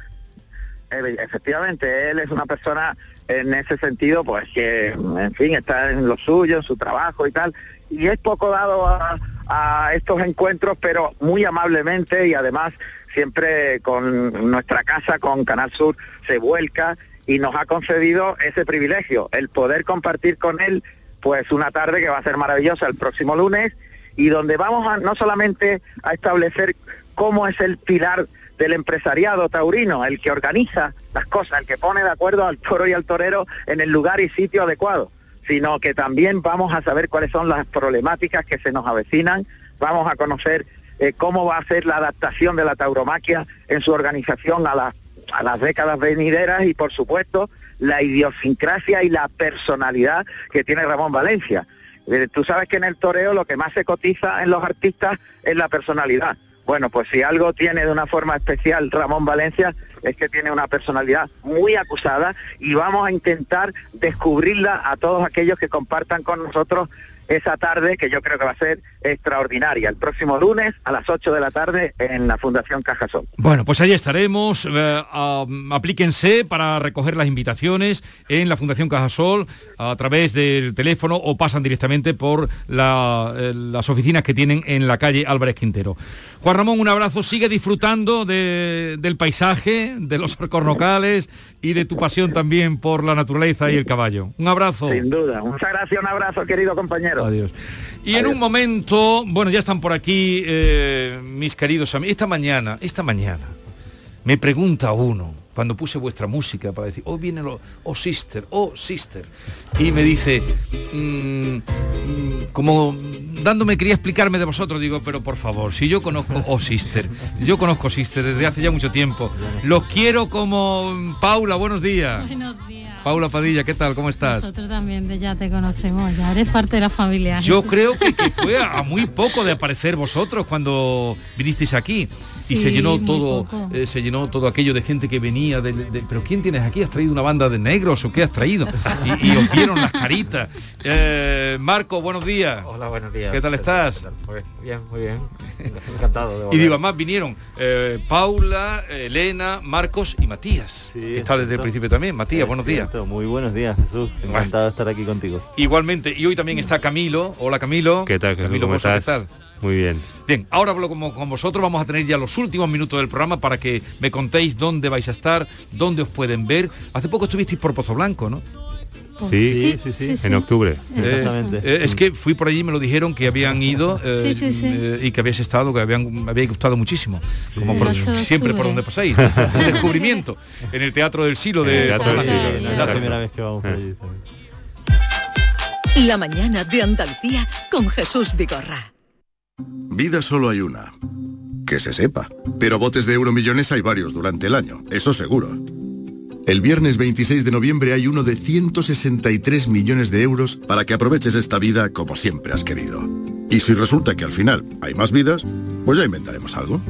Efectivamente, él es una persona en ese sentido, pues que, en fin, está en lo suyo, en su trabajo y tal, y es poco dado a, a estos encuentros, pero muy amablemente y además siempre con nuestra casa, con Canal Sur, se vuelca y nos ha concedido ese privilegio, el poder compartir con él pues una tarde que va a ser maravillosa el próximo lunes y donde vamos a no solamente a establecer cómo es el pilar del empresariado taurino, el que organiza las cosas, el que pone de acuerdo al toro y al torero en el lugar y sitio adecuado, sino que también vamos a saber cuáles son las problemáticas que se nos avecinan, vamos a conocer eh, cómo va a ser la adaptación de la tauromaquia en su organización a, la- a las décadas venideras y por supuesto la idiosincrasia y la personalidad que tiene Ramón Valencia. Eh, tú sabes que en el toreo lo que más se cotiza en los artistas es la personalidad. Bueno, pues si algo tiene de una forma especial Ramón Valencia es que tiene una personalidad muy acusada y vamos a intentar descubrirla a todos aquellos que compartan con nosotros esa tarde que yo creo que va a ser extraordinaria, el próximo lunes a las 8 de la tarde en la Fundación Cajasol.
Bueno, pues allí estaremos. eh, aplíquense para recoger las invitaciones en la Fundación Cajasol a través del teléfono o pasan directamente por la, eh, las oficinas que tienen en la calle Álvarez Quintero. Juan Ramón, un abrazo. Sigue disfrutando de- del paisaje, de los arcornocales y de tu pasión también por la naturaleza y el caballo. Un abrazo.
Sin duda. Muchas gracias, un abrazo, querido compañero.
Adiós. Y en un momento, bueno, ya están por aquí eh, mis queridos amigos. Esta mañana, esta mañana, me pregunta uno, cuando puse vuestra música para decir, oh, viene lo, oh, sister, oh, sister. Y me dice, mm, mm, como dándome, quería explicarme de vosotros, digo, pero por favor, si yo conozco, oh, sister, yo conozco sister desde hace ya mucho tiempo. Los quiero como mm, Paula, buenos días.
Buenos días.
Paula Padilla, ¿qué tal? ¿Cómo estás?
Nosotros también de ya te conocemos, ya eres parte de la familia.
Yo creo que, que fue a, a muy poco de aparecer vosotros cuando vinisteis aquí y se llenó todo, eh, se llenó todo aquello de gente que venía de, de- pero quién tienes aquí? ¿Has traído una banda de negros o qué has traído? Y, y os vieron las caritas. Eh, Marco, buenos días.
Hola, buenos días.
¿Qué tal estás?
Pues bien, muy bien. Encantado de
Y digo, además vinieron eh, Paula, Elena, Marcos y Matías, que está desde el principio también. Matías, buenos días.
Muy buenos días, Jesús. Encantado de estar aquí contigo.
Igualmente, y hoy también está Camilo. Hola Camilo.
¿Qué tal, Jesús?
Camilo
¿Cómo
Bosa, ¿qué
estás?
tal?
Muy bien.
Bien, ahora hablo como con vosotros, vamos a tener ya los últimos minutos del programa para que me contéis dónde vais a estar, dónde os pueden ver. Hace poco estuvisteis por Pozo Blanco, ¿no?
Sí, sí, sí, sí, en octubre.
Eh,
Exactamente.
eh, es que fui por allí y me lo dijeron que habían ido eh,
Sí, sí, sí.
eh, y que habéis estado, que habían, me había gustado muchísimo. Como
El
por-
8 de
siempre por donde pasáis. Un descubrimiento en el Teatro del Silo de
la
Exacto.
primera vez que vamos por allí.
La mañana de Andalucía con Jesús Vigorra.
Vida solo hay una. Que se sepa. Pero botes de euromillones hay varios durante el año, eso seguro. El viernes 26 de noviembre hay uno de 163 millones de euros para que aproveches esta vida como siempre has querido. Y si resulta que al final hay más vidas, pues ya inventaremos algo.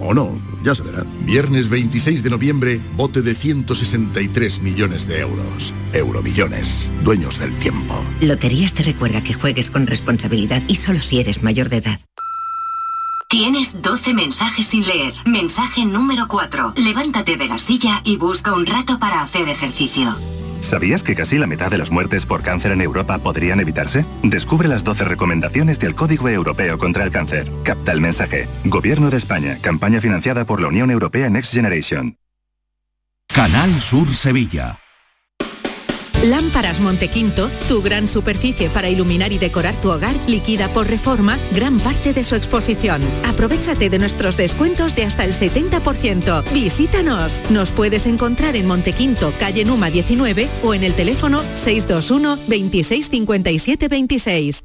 O no, ya se verá. Viernes 26 de noviembre, bote de 163 millones de euros. Euromillones, dueños del tiempo.
Loterías te recuerda que juegues con responsabilidad y solo si eres mayor de edad.
Tienes 12 mensajes sin leer. Mensaje número 4. Levántate de la silla y busca un rato para hacer ejercicio.
¿Sabías que casi la mitad de las muertes por cáncer en Europa podrían evitarse? Descubre las 12 recomendaciones del Código Europeo contra el Cáncer. Capta el mensaje. Gobierno de España. Campaña financiada por la Unión Europea Next Generation.
Canal Sur Sevilla.
Lámparas Montequinto, tu gran superficie para iluminar y decorar tu hogar, liquida por reforma gran parte de su exposición. Aprovechate de nuestros descuentos de hasta el 70%. Visítanos. Nos puedes encontrar en Montequinto, calle Numa 19 o en el teléfono 621 26 57 26.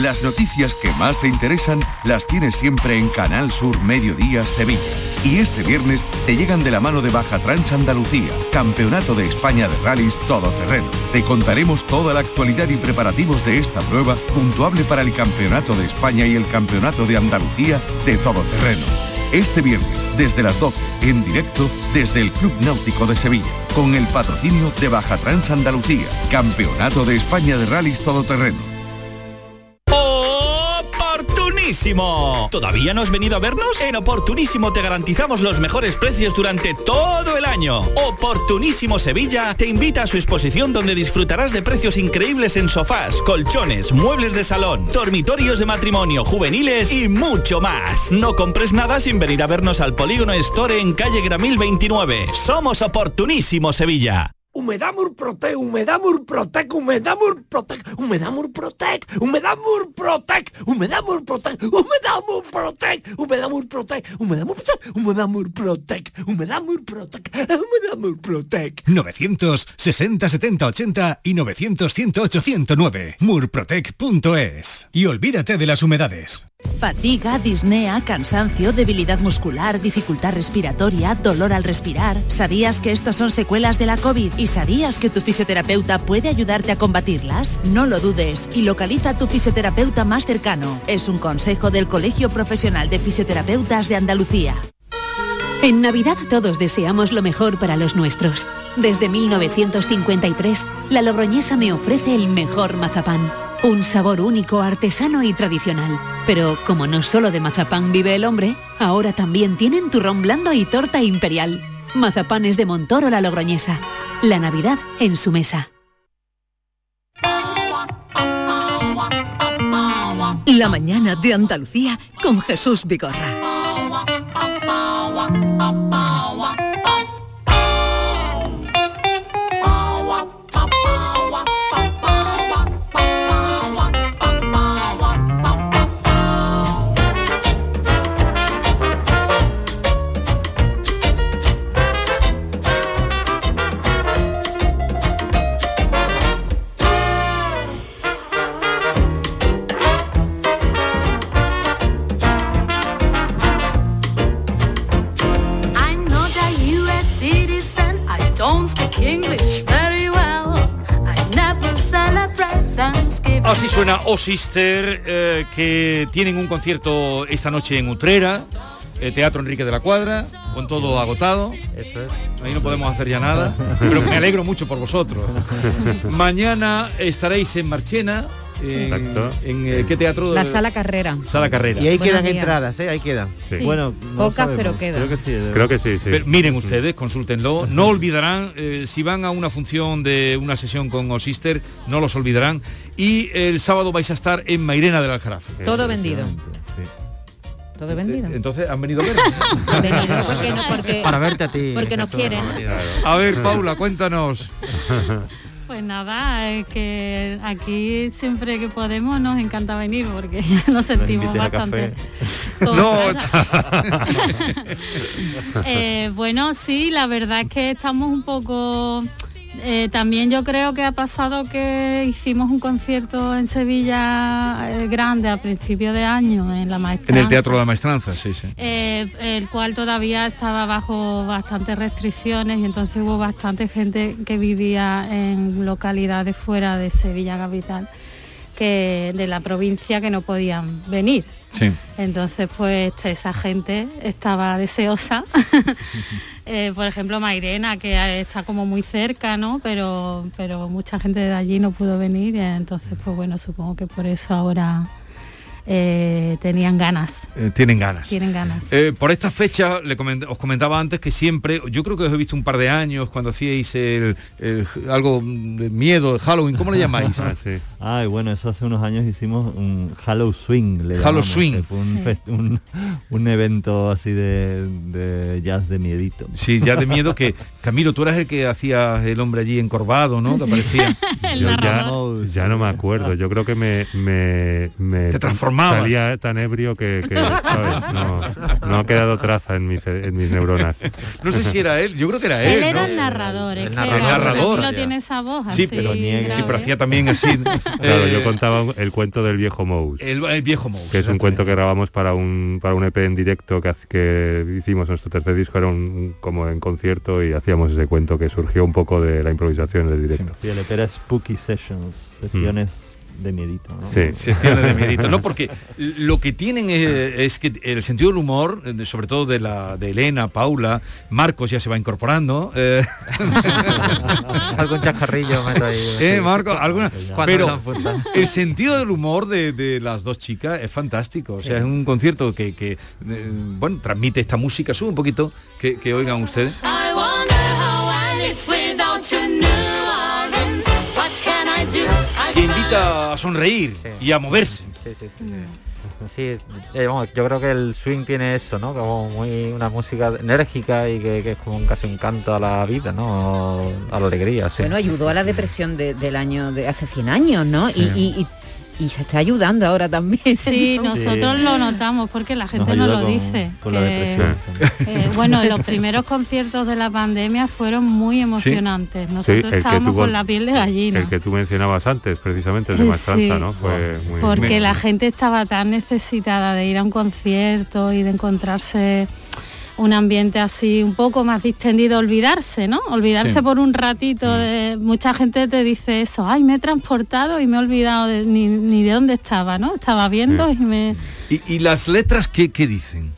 Las noticias que más te interesan las tienes siempre en Canal Sur Mediodía Sevilla. Y este viernes te llegan de la mano de Baja Trans Andalucía, Campeonato de España de Rallys Todoterreno. Te contaremos toda la actualidad y preparativos de esta prueba, puntuable para el Campeonato de España y el Campeonato de Andalucía de Todoterreno. Este viernes, desde las 12, en directo desde el Club Náutico de Sevilla, con el patrocinio de Baja Trans Andalucía, Campeonato de España de Rallys Todoterreno.
¡Oportunísimo! ¿Todavía no has venido a vernos? En Oportunísimo te garantizamos los mejores precios durante todo el año. Oportunísimo Sevilla te invita a su exposición donde disfrutarás de precios increíbles en sofás, colchones, muebles de salón, dormitorios de matrimonio, juveniles y mucho más. No compres nada sin venir a vernos al Polígono Store en calle Gramil 29. Somos Oportunísimo Sevilla.
Humedad Murprotec, Humedad Murprotec, Humedad Murprotec, Humedad Murprotec, Humedad Murprotec, Humedad Murprotec, Humedad Murprotec, Humedad Murprotec, Humedad Murprotec, Humedad Murprotec, Humedad Murprotec, Humedad Murprotec.
960 70 80 y 900 108 109. Murprotec.es. Y olvídate de las humedades.
Fatiga, disnea, cansancio, debilidad muscular, dificultad respiratoria, dolor al respirar. ¿Sabías que estos son secuelas de la COVID y sabías que tu fisioterapeuta puede ayudarte a combatirlas? No lo dudes y localiza a tu fisioterapeuta más cercano. Es un consejo del Colegio Profesional de Fisioterapeutas de Andalucía.
En Navidad todos deseamos lo mejor para los nuestros. Desde 1953, la Logroñesa me ofrece el mejor mazapán. Un sabor único, artesano y tradicional. Pero como no solo de mazapán vive el hombre, ahora también tienen turrón blando y torta imperial. Mazapanes de Montoro la Logroñesa. La Navidad en su mesa.
La mañana de Andalucía con Jesús Vigorra.
Así suena Oh Sister, eh, que tienen un concierto esta noche en Utrera, eh, Teatro Enrique de la Cuadra, con todo agotado. Ahí no podemos hacer ya nada, pero me alegro mucho por vosotros. Mañana estaréis en Marchena. En,
Exacto.
en, eh, qué teatro?
La sala carrera.
Sala Carrera.
Y ahí
Buenos
quedan
días.
entradas, ¿eh? Ahí quedan.
Sí.
Bueno, no
Pocas,
sabemos.
pero quedan.
Creo que sí.
Creo que sí, sí.
Pero miren ustedes, consúltenlo. No olvidarán, eh, si van a una función de una sesión con Osister, no los olvidarán. Y el sábado vais a estar en Mairena del Aljarafe.
Todo vendido. Todo vendido.
Entonces han venido a ver.
Venido porque no, porque,
Para verte a ti.
porque nos quieren.
A ver, Paula, cuéntanos.
Pues nada, es que aquí siempre que podemos nos encanta venir porque nos sentimos bastante.
No.
Eh, bueno, sí, la verdad es que estamos un poco... eh, también yo creo que ha pasado que hicimos un concierto en Sevilla eh, grande a principio de año en la
En
maestra
el Teatro de la Maestranza, sí, sí.
eh, el cual todavía estaba bajo bastantes restricciones y entonces hubo bastante gente que vivía en localidades fuera de Sevilla capital que de la provincia que no podían venir.
Sí.
Entonces, pues esa gente estaba deseosa. Eh, por ejemplo, Mairena, que está como muy cerca, ¿no? Pero, pero mucha gente de allí no pudo venir. entonces, pues bueno, supongo que por eso ahora eh, tenían ganas.
Eh, tienen ganas.
Tienen ganas.
Eh, por esta fecha, le coment- os comentaba antes que siempre, yo creo que os he visto un par de años cuando hacíais el, el- algo de miedo, de Halloween, ¿cómo le llamáis?
Ah, sí. Ay, bueno, eso hace unos años hicimos un Hallow Swing. Le
Hallow
llamamos,
Swing.
Fue un,
Sí.
fest- un, un evento así de, de jazz de miedito.
Sí, ya de miedo que Camilo, tú eras el que hacías el hombre allí encorvado, ¿no? Que aparecía.
El
Yo ya-
no me acuerdo. Yo creo que me, me, me
Te
salía tan ebrio que, que, ¿sabes? No, no ha quedado traza en, mi ce- en mis neuronas.
No sé si era él, yo creo que era él.
Él era
¿no?
el narrador,
El narrador. El narrador.
Camilo tiene esa voz
Sí,
así
pero sí,
grave.
pero hacía también así.
Claro,
eh,
yo contaba un- el cuento del viejo Mouse.
el, el viejo Mouse.
que es un cuento que grabamos para un para un EP en directo que, que hicimos nuestro tercer disco era un como en concierto y hacíamos ese cuento que surgió un poco de la improvisación del directo.
Sí, el EP era Spooky Sessions, sesiones de miedito. ¿no?
Sí.
Sesiones de miedito, ¿no? Porque lo que tienen es, es que el sentido del humor, eh, sobre todo de la de Elena, Paula, Marcos ya se va incorporando. eh,
Algún chascarrillo meto ahí.
eh,
sí.
Marco, alguna. Pero el sentido del humor de, de las dos chicas es fantástico. O sea, es un concierto que, que, eh, bueno, transmite esta música. Sube un poquito, que, que oigan ustedes. Que invita a sonreír y a moverse.
Sí, sí, sí. Sí, eh, yo creo que el swing tiene eso, ¿no? Como muy una música enérgica y que, que es como un, casi un canto a la vida, ¿no? A la alegría, sí.
Bueno, ayudó a la depresión de- del año de hace 100 años, ¿no? Y,
Sí.
y- y- y se está ayudando ahora también.
Sí,
¿no?
nosotros lo notamos porque la gente no
ayuda
lo
con-
dice.
con la
que,
depresión.
eh, bueno, los primeros conciertos de la pandemia fueron muy emocionantes. Nosotros estábamos con la piel de gallina.
El que tú mencionabas antes, precisamente, el de
Eh,
Maestranza,
sí.
¿no? Fue muy
Porque la gente estaba tan necesitada de ir a un concierto y de encontrarse un ambiente así un poco más distendido, olvidarse, ¿no? Olvidarse
Sí.
por un ratito. De, mucha gente te dice eso, ay, me he transportado y me he olvidado de- ni, ni de dónde estaba, ¿no? Estaba viendo y me...
¿Y, y las letras qué, qué dicen?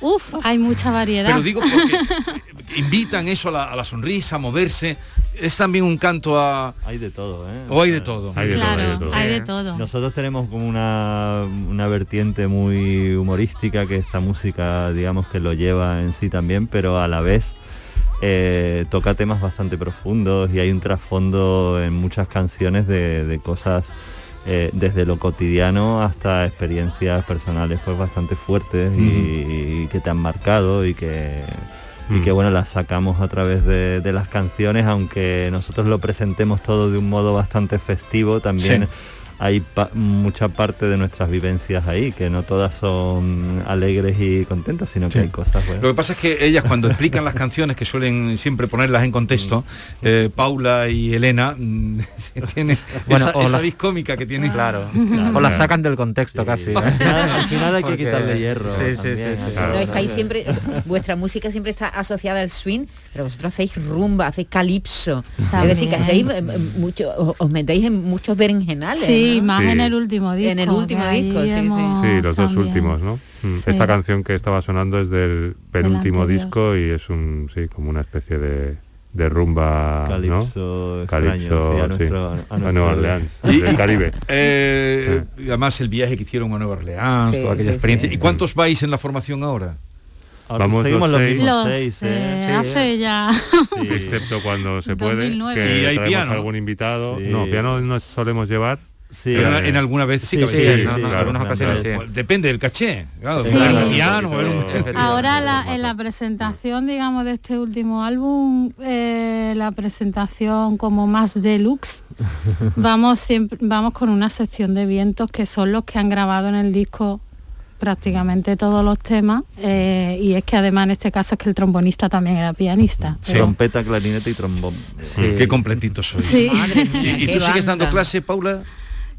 Uf, hay mucha variedad.
Pero digo porque invitan eso a la, a la sonrisa, a moverse. Es también un canto a...
Hay de todo, ¿eh?
O hay de todo.
Hay de todo, hay de todo.
hay de todo.
Nosotros tenemos como una, una vertiente muy humorística que esta música, digamos que lo lleva en sí también, pero a la vez eh, toca temas bastante profundos y hay un trasfondo en muchas canciones de, de cosas eh, desde lo cotidiano hasta experiencias personales pues bastante fuertes y, y que te han marcado y que y
Mm.
que bueno las sacamos a través de, de las canciones aunque nosotros lo presentemos todo de un modo bastante festivo también
Sí.
Hay pa- mucha parte de nuestras vivencias ahí que no todas son alegres y contentas sino que hay cosas bueno,
Lo que pasa es que ellas cuando explican las canciones, que suelen siempre ponerlas en contexto, eh, Paula y Elena mm, tienen
Bueno,
esa,
o
esa
la-
que tienen.
Claro, o la sacan del contexto casi ¿eh? al, final, al final hay que
Porque-
quitarle hierro
Sí, sí,
también,
sí, sí.
claro.
No, estáis siempre, vuestra música siempre está asociada al swing, pero vosotros hacéis rumba, hacéis calipso. Es decir, que hacéis eh, eh, mucho, os- os metéis en muchos berenjenales.
Sí,
¿no?
más
Sí.
en el último disco.
En el último disco, sí, sí.
hemos
Sí, los dos últimos, ¿no? Mm,
Sí.
Esta canción que estaba sonando es del penúltimo disco y es un sí, como una especie de, de rumba,
Calipso
Calipso,
sí, a
sí,
nuestro- a
a
nuestro-
Nueva Orleans,
Y-
del Caribe.
Eh, y además el viaje que hicieron a Nueva Orleans,
Sí,
toda aquella
sí,
experiencia.
sí.
¿Y cuántos vais en la formación ahora?
Ahora
Vamos
seguimos
los
los
seis.
mismos
Los,
seis,
eh,
¿eh? Sí,
hace ya...
sí.
Excepto cuando se puede,
2009.
que
Y hay piano.
algún invitado.
Sí.
No, piano no solemos llevar.
Sí,
Pero
eh,
en alguna vez sí,
sí,
que
sí, sí,
sí,
en
claro.
algunas ocasiones
Claro,
sí.
Depende del caché. Claro,
Sí.
claro,
Sí.
piano,
Ahora la- en la presentación, digamos, de este último álbum, eh, la presentación como más deluxe, vamos siempre, vamos con una sección de vientos que son los que han grabado en el disco prácticamente todos los temas eh, y es que además en este caso es que el trombonista también era pianista.
Sí.
trompeta, clarinete y trombón.
Sí, Qué completito soy.
Sí.
Madre mía,
¿Y, tú sigues dando clase, Paula?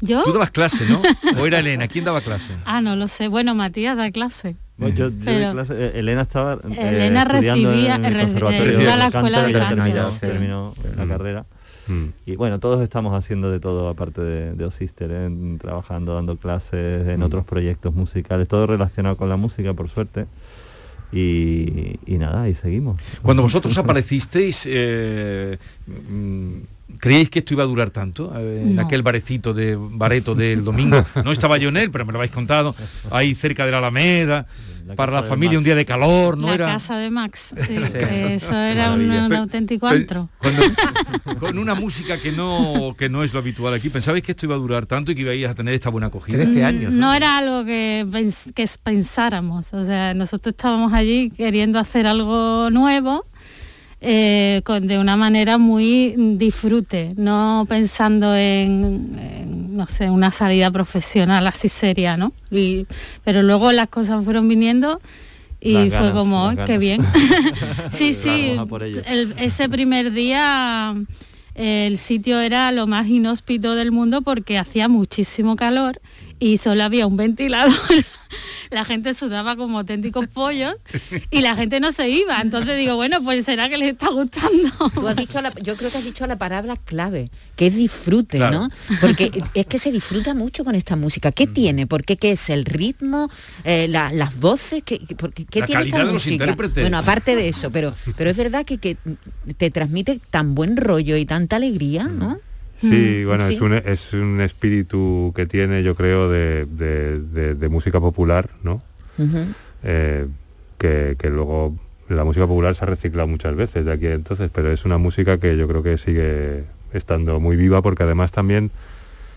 ¿Yo?
Tú dabas clase, ¿no? ¿O era Elena? ¿Quién daba clase?
Ah, no lo sé. Bueno, Matías da clase.
Bueno, yo, yo di
Pero-
clase- eh, Elena estaba eh,
Elena
estudiando
recibía-
en el
re-
conservatorio
iba a
la escuela de canto.
terminó,
Sí.
terminó la
Mm.
carrera.
Mm.
Y bueno, todos estamos haciendo de todo aparte de, de Osister, ¿eh? trabajando, dando clases en
Mm.
otros proyectos musicales, todo relacionado con la música, por suerte. Y, y nada, y seguimos.
Cuando vosotros aparecisteis, eh, mm, ¿Creéis que esto iba a durar tanto? Eh, En aquel barecito de bareto del domingo. No estaba yo en él, pero me lo habéis contado. Ahí cerca de la Alameda, para la familia un día de calor, ¿no
la
era?
casa de Max, sí, eso era un, un auténtico antro.
Cuando- con una música que no que no es lo habitual aquí. ¿Pensabais que esto iba a durar tanto y que ibais a tener esta buena acogida?
Mm, No era algo que, pens- que pensáramos, o sea, nosotros estábamos allí queriendo hacer algo nuevo eh, con, de una manera muy disfrute, no pensando en, en, no sé, una salida profesional así seria, ¿no? Y- pero luego las cosas fueron viniendo y
Las
fue
ganas,
como,
las
"Ay, qué
ganas".
bien. sí, sí, el- ese primer día el sitio era lo más inhóspito del mundo porque hacía muchísimo calor y solo había un ventilador. La gente sudaba como auténticos pollos y la gente no se iba. Entonces digo, bueno, pues será que les está gustando.
Tú has dicho la- yo creo que has dicho la palabra clave, que es disfrute,
Claro.
¿no? Porque es que se disfruta mucho con esta música. ¿Qué tiene? ¿Por qué? ¿Qué es? ¿El ritmo? Eh, la- ¿Las voces? ¿Qué, qué- por qué-
La
tiene esta
de los
música?
intérpretes.
Bueno, aparte de eso, pero, pero es verdad que, que te transmite tan buen rollo y tanta alegría, ¿no?
Sí,
Mm,
bueno,
sí.
Es, un, es un espíritu que tiene, yo creo, de, de- de- de música popular, ¿no? Eh, que, que luego la música popular se ha reciclado muchas veces de aquí a entonces, pero es una música que yo creo que sigue estando muy viva porque además también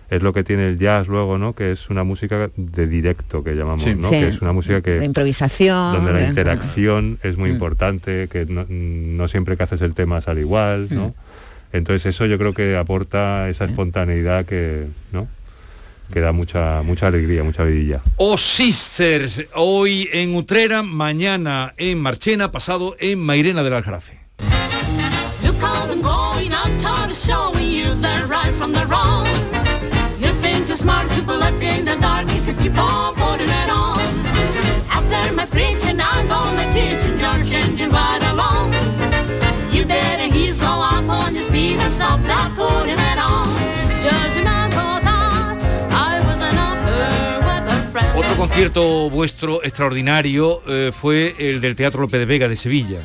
es lo que tiene el jazz luego, ¿no? Que es una música de directo que llamamos,
Sí.
¿no?
Sí.
Que es una música que
De improvisación.
donde la interacción es muy
Mm.
importante, que no, no siempre que haces el tema sale igual, ¿no? Entonces eso yo creo que aporta esa espontaneidad que, ¿no? Que da mucha, mucha alegría, mucha vidilla.
O Sisters, hoy en Utrera, mañana en Marchena, pasado en Mairena del Aljarafe.
After my preaching and all my teaching, you're changing right along.
Otro concierto vuestro extraordinario eh, fue el del Teatro López de Vega de Sevilla.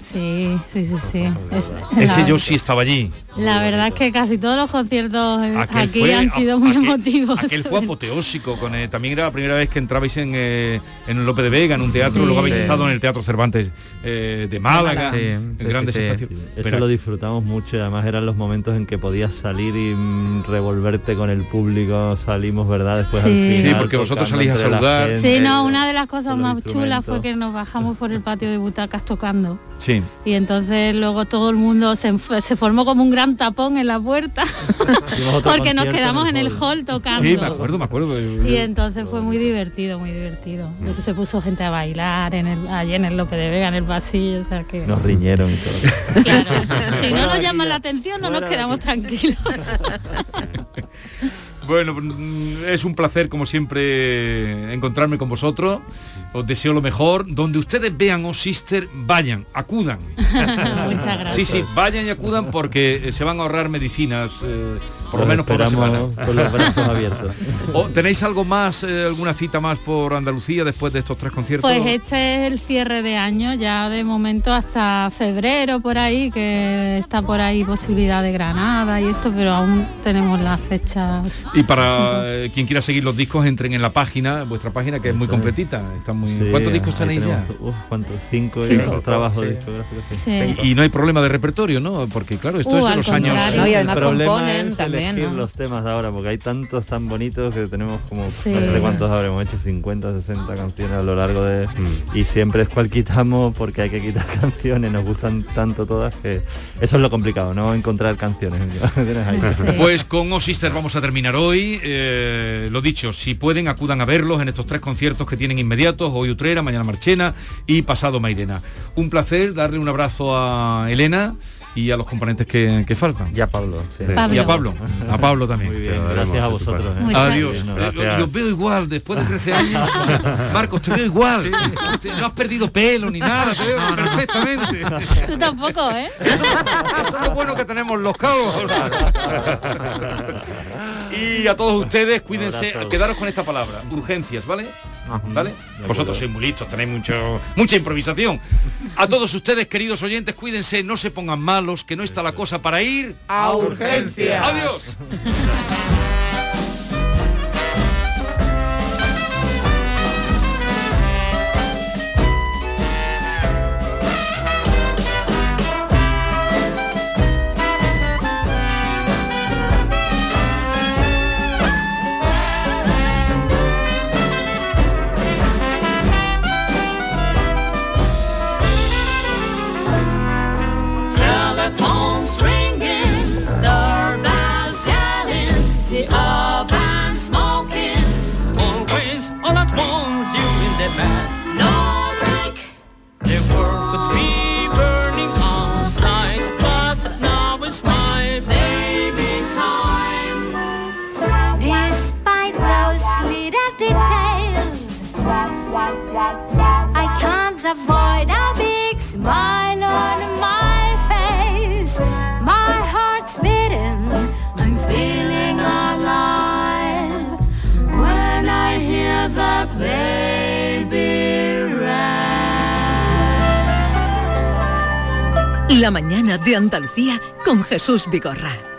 Sí, sí, sí, sí. Es-
Ese
la,
yo sí estaba allí.
la verdad es que casi todos los conciertos eh,
Aquel
aquí
fue-
han sido muy emotivos.
Aquel fue apoteósico, con, eh, también era la primera vez que entrabais en, eh, en el López de Vega, en un teatro,
Sí.
luego habéis
Sí.
estado en el Teatro Cervantes eh, de Málaga,
Sí,
en
sí,
grandes
sí, sí.
espacios.
Eso
Pero-
lo disfrutamos mucho y además eran los momentos en que podías salir y mm, revolverte con el público, salimos, ¿verdad? Después
Sí.
al final.
Sí, porque vosotros salís a saludar.
gente.
Sí, no, una de las cosas más chulas fue que nos bajamos por el patio de butacas tocando.
Sí.
Y entonces luego todo el mundo se, se formó como un gran tapón en la puerta porque nos quedamos en el hall tocando.
Sí, me acuerdo, me acuerdo.
Y entonces fue muy divertido, muy divertido. Eso se puso gente a bailar en el, allí en el López de Vega, en el pasillo, o sea que...
Nos riñeron y todo.
Si no nos llaman la atención no nos quedamos tranquilos.
Bueno, mm, es un placer como siempre encontrarme con vosotros. Os deseo lo mejor. Donde ustedes vean Oh Sister, vayan, acudan.
Muchas gracias.
Sí, sí, vayan y acudan porque eh, se van a ahorrar medicinas, eh, por lo menos por la semana.
con los brazos abiertos.
¿O ¿Tenéis algo más, eh, alguna cita más por Andalucía después de estos tres conciertos?
Pues este es el cierre de año, ya de momento hasta febrero por ahí, que está por ahí posibilidad de Granada y esto, pero aún tenemos las fechas.
Y para eh, quien quiera seguir los discos, entren en la página, vuestra página, que es muy completita. Está muy...
Sí,
¿Cuántos discos tenéis ya?
uf, ¿Cuántos? Cinco,
Cinco.
y trabajos
Sí.
discográficos. sí.
Sí.
Y, y no hay problema de repertorio, ¿no? Porque claro, esto
Uh,
es de los años...
No, y además
el problema
componen
es
también,
elegir
¿no?
los temas ahora, porque hay tantos tan bonitos que tenemos como
Sí.
no sé cuántos habremos hecho, 50, 60 canciones a lo largo de... Y siempre es cual quitamos porque hay que quitar canciones, nos gustan tanto todas que eso es lo complicado, no encontrar canciones. Ahí.
Pues con Sister vamos a terminar hoy. Eh, lo dicho, si pueden, acudan a verlos en estos tres conciertos que tienen inmediatos, hoy Utrera, mañana Marchena y pasado Mairena. Un placer darle un abrazo a Elena y a los componentes que, que faltan.
Y a Pablo. sí.
Y a Pablo. A Pablo también.
Muy bien, gracias a vosotros. ¿eh?
Adiós. Eh,
gracias.
Yo veo igual después de 13 años. o sea, Marcos, te veo igual. No has perdido pelo ni nada, te veo perfectamente.
Tú tampoco, ¿eh?
Eso es lo bueno que tenemos los cabos. Y a todos ustedes, cuídense, quedaros con esta palabra, urgencias, ¿vale?
¿Vale? Vosotros sois muy listos, tenéis mucho, mucha improvisación. A todos ustedes, queridos oyentes, cuídense, no se pongan malos, que no está la cosa para ir
A urgencias.
Adiós.
de Andalucía con Jesús Vigorra.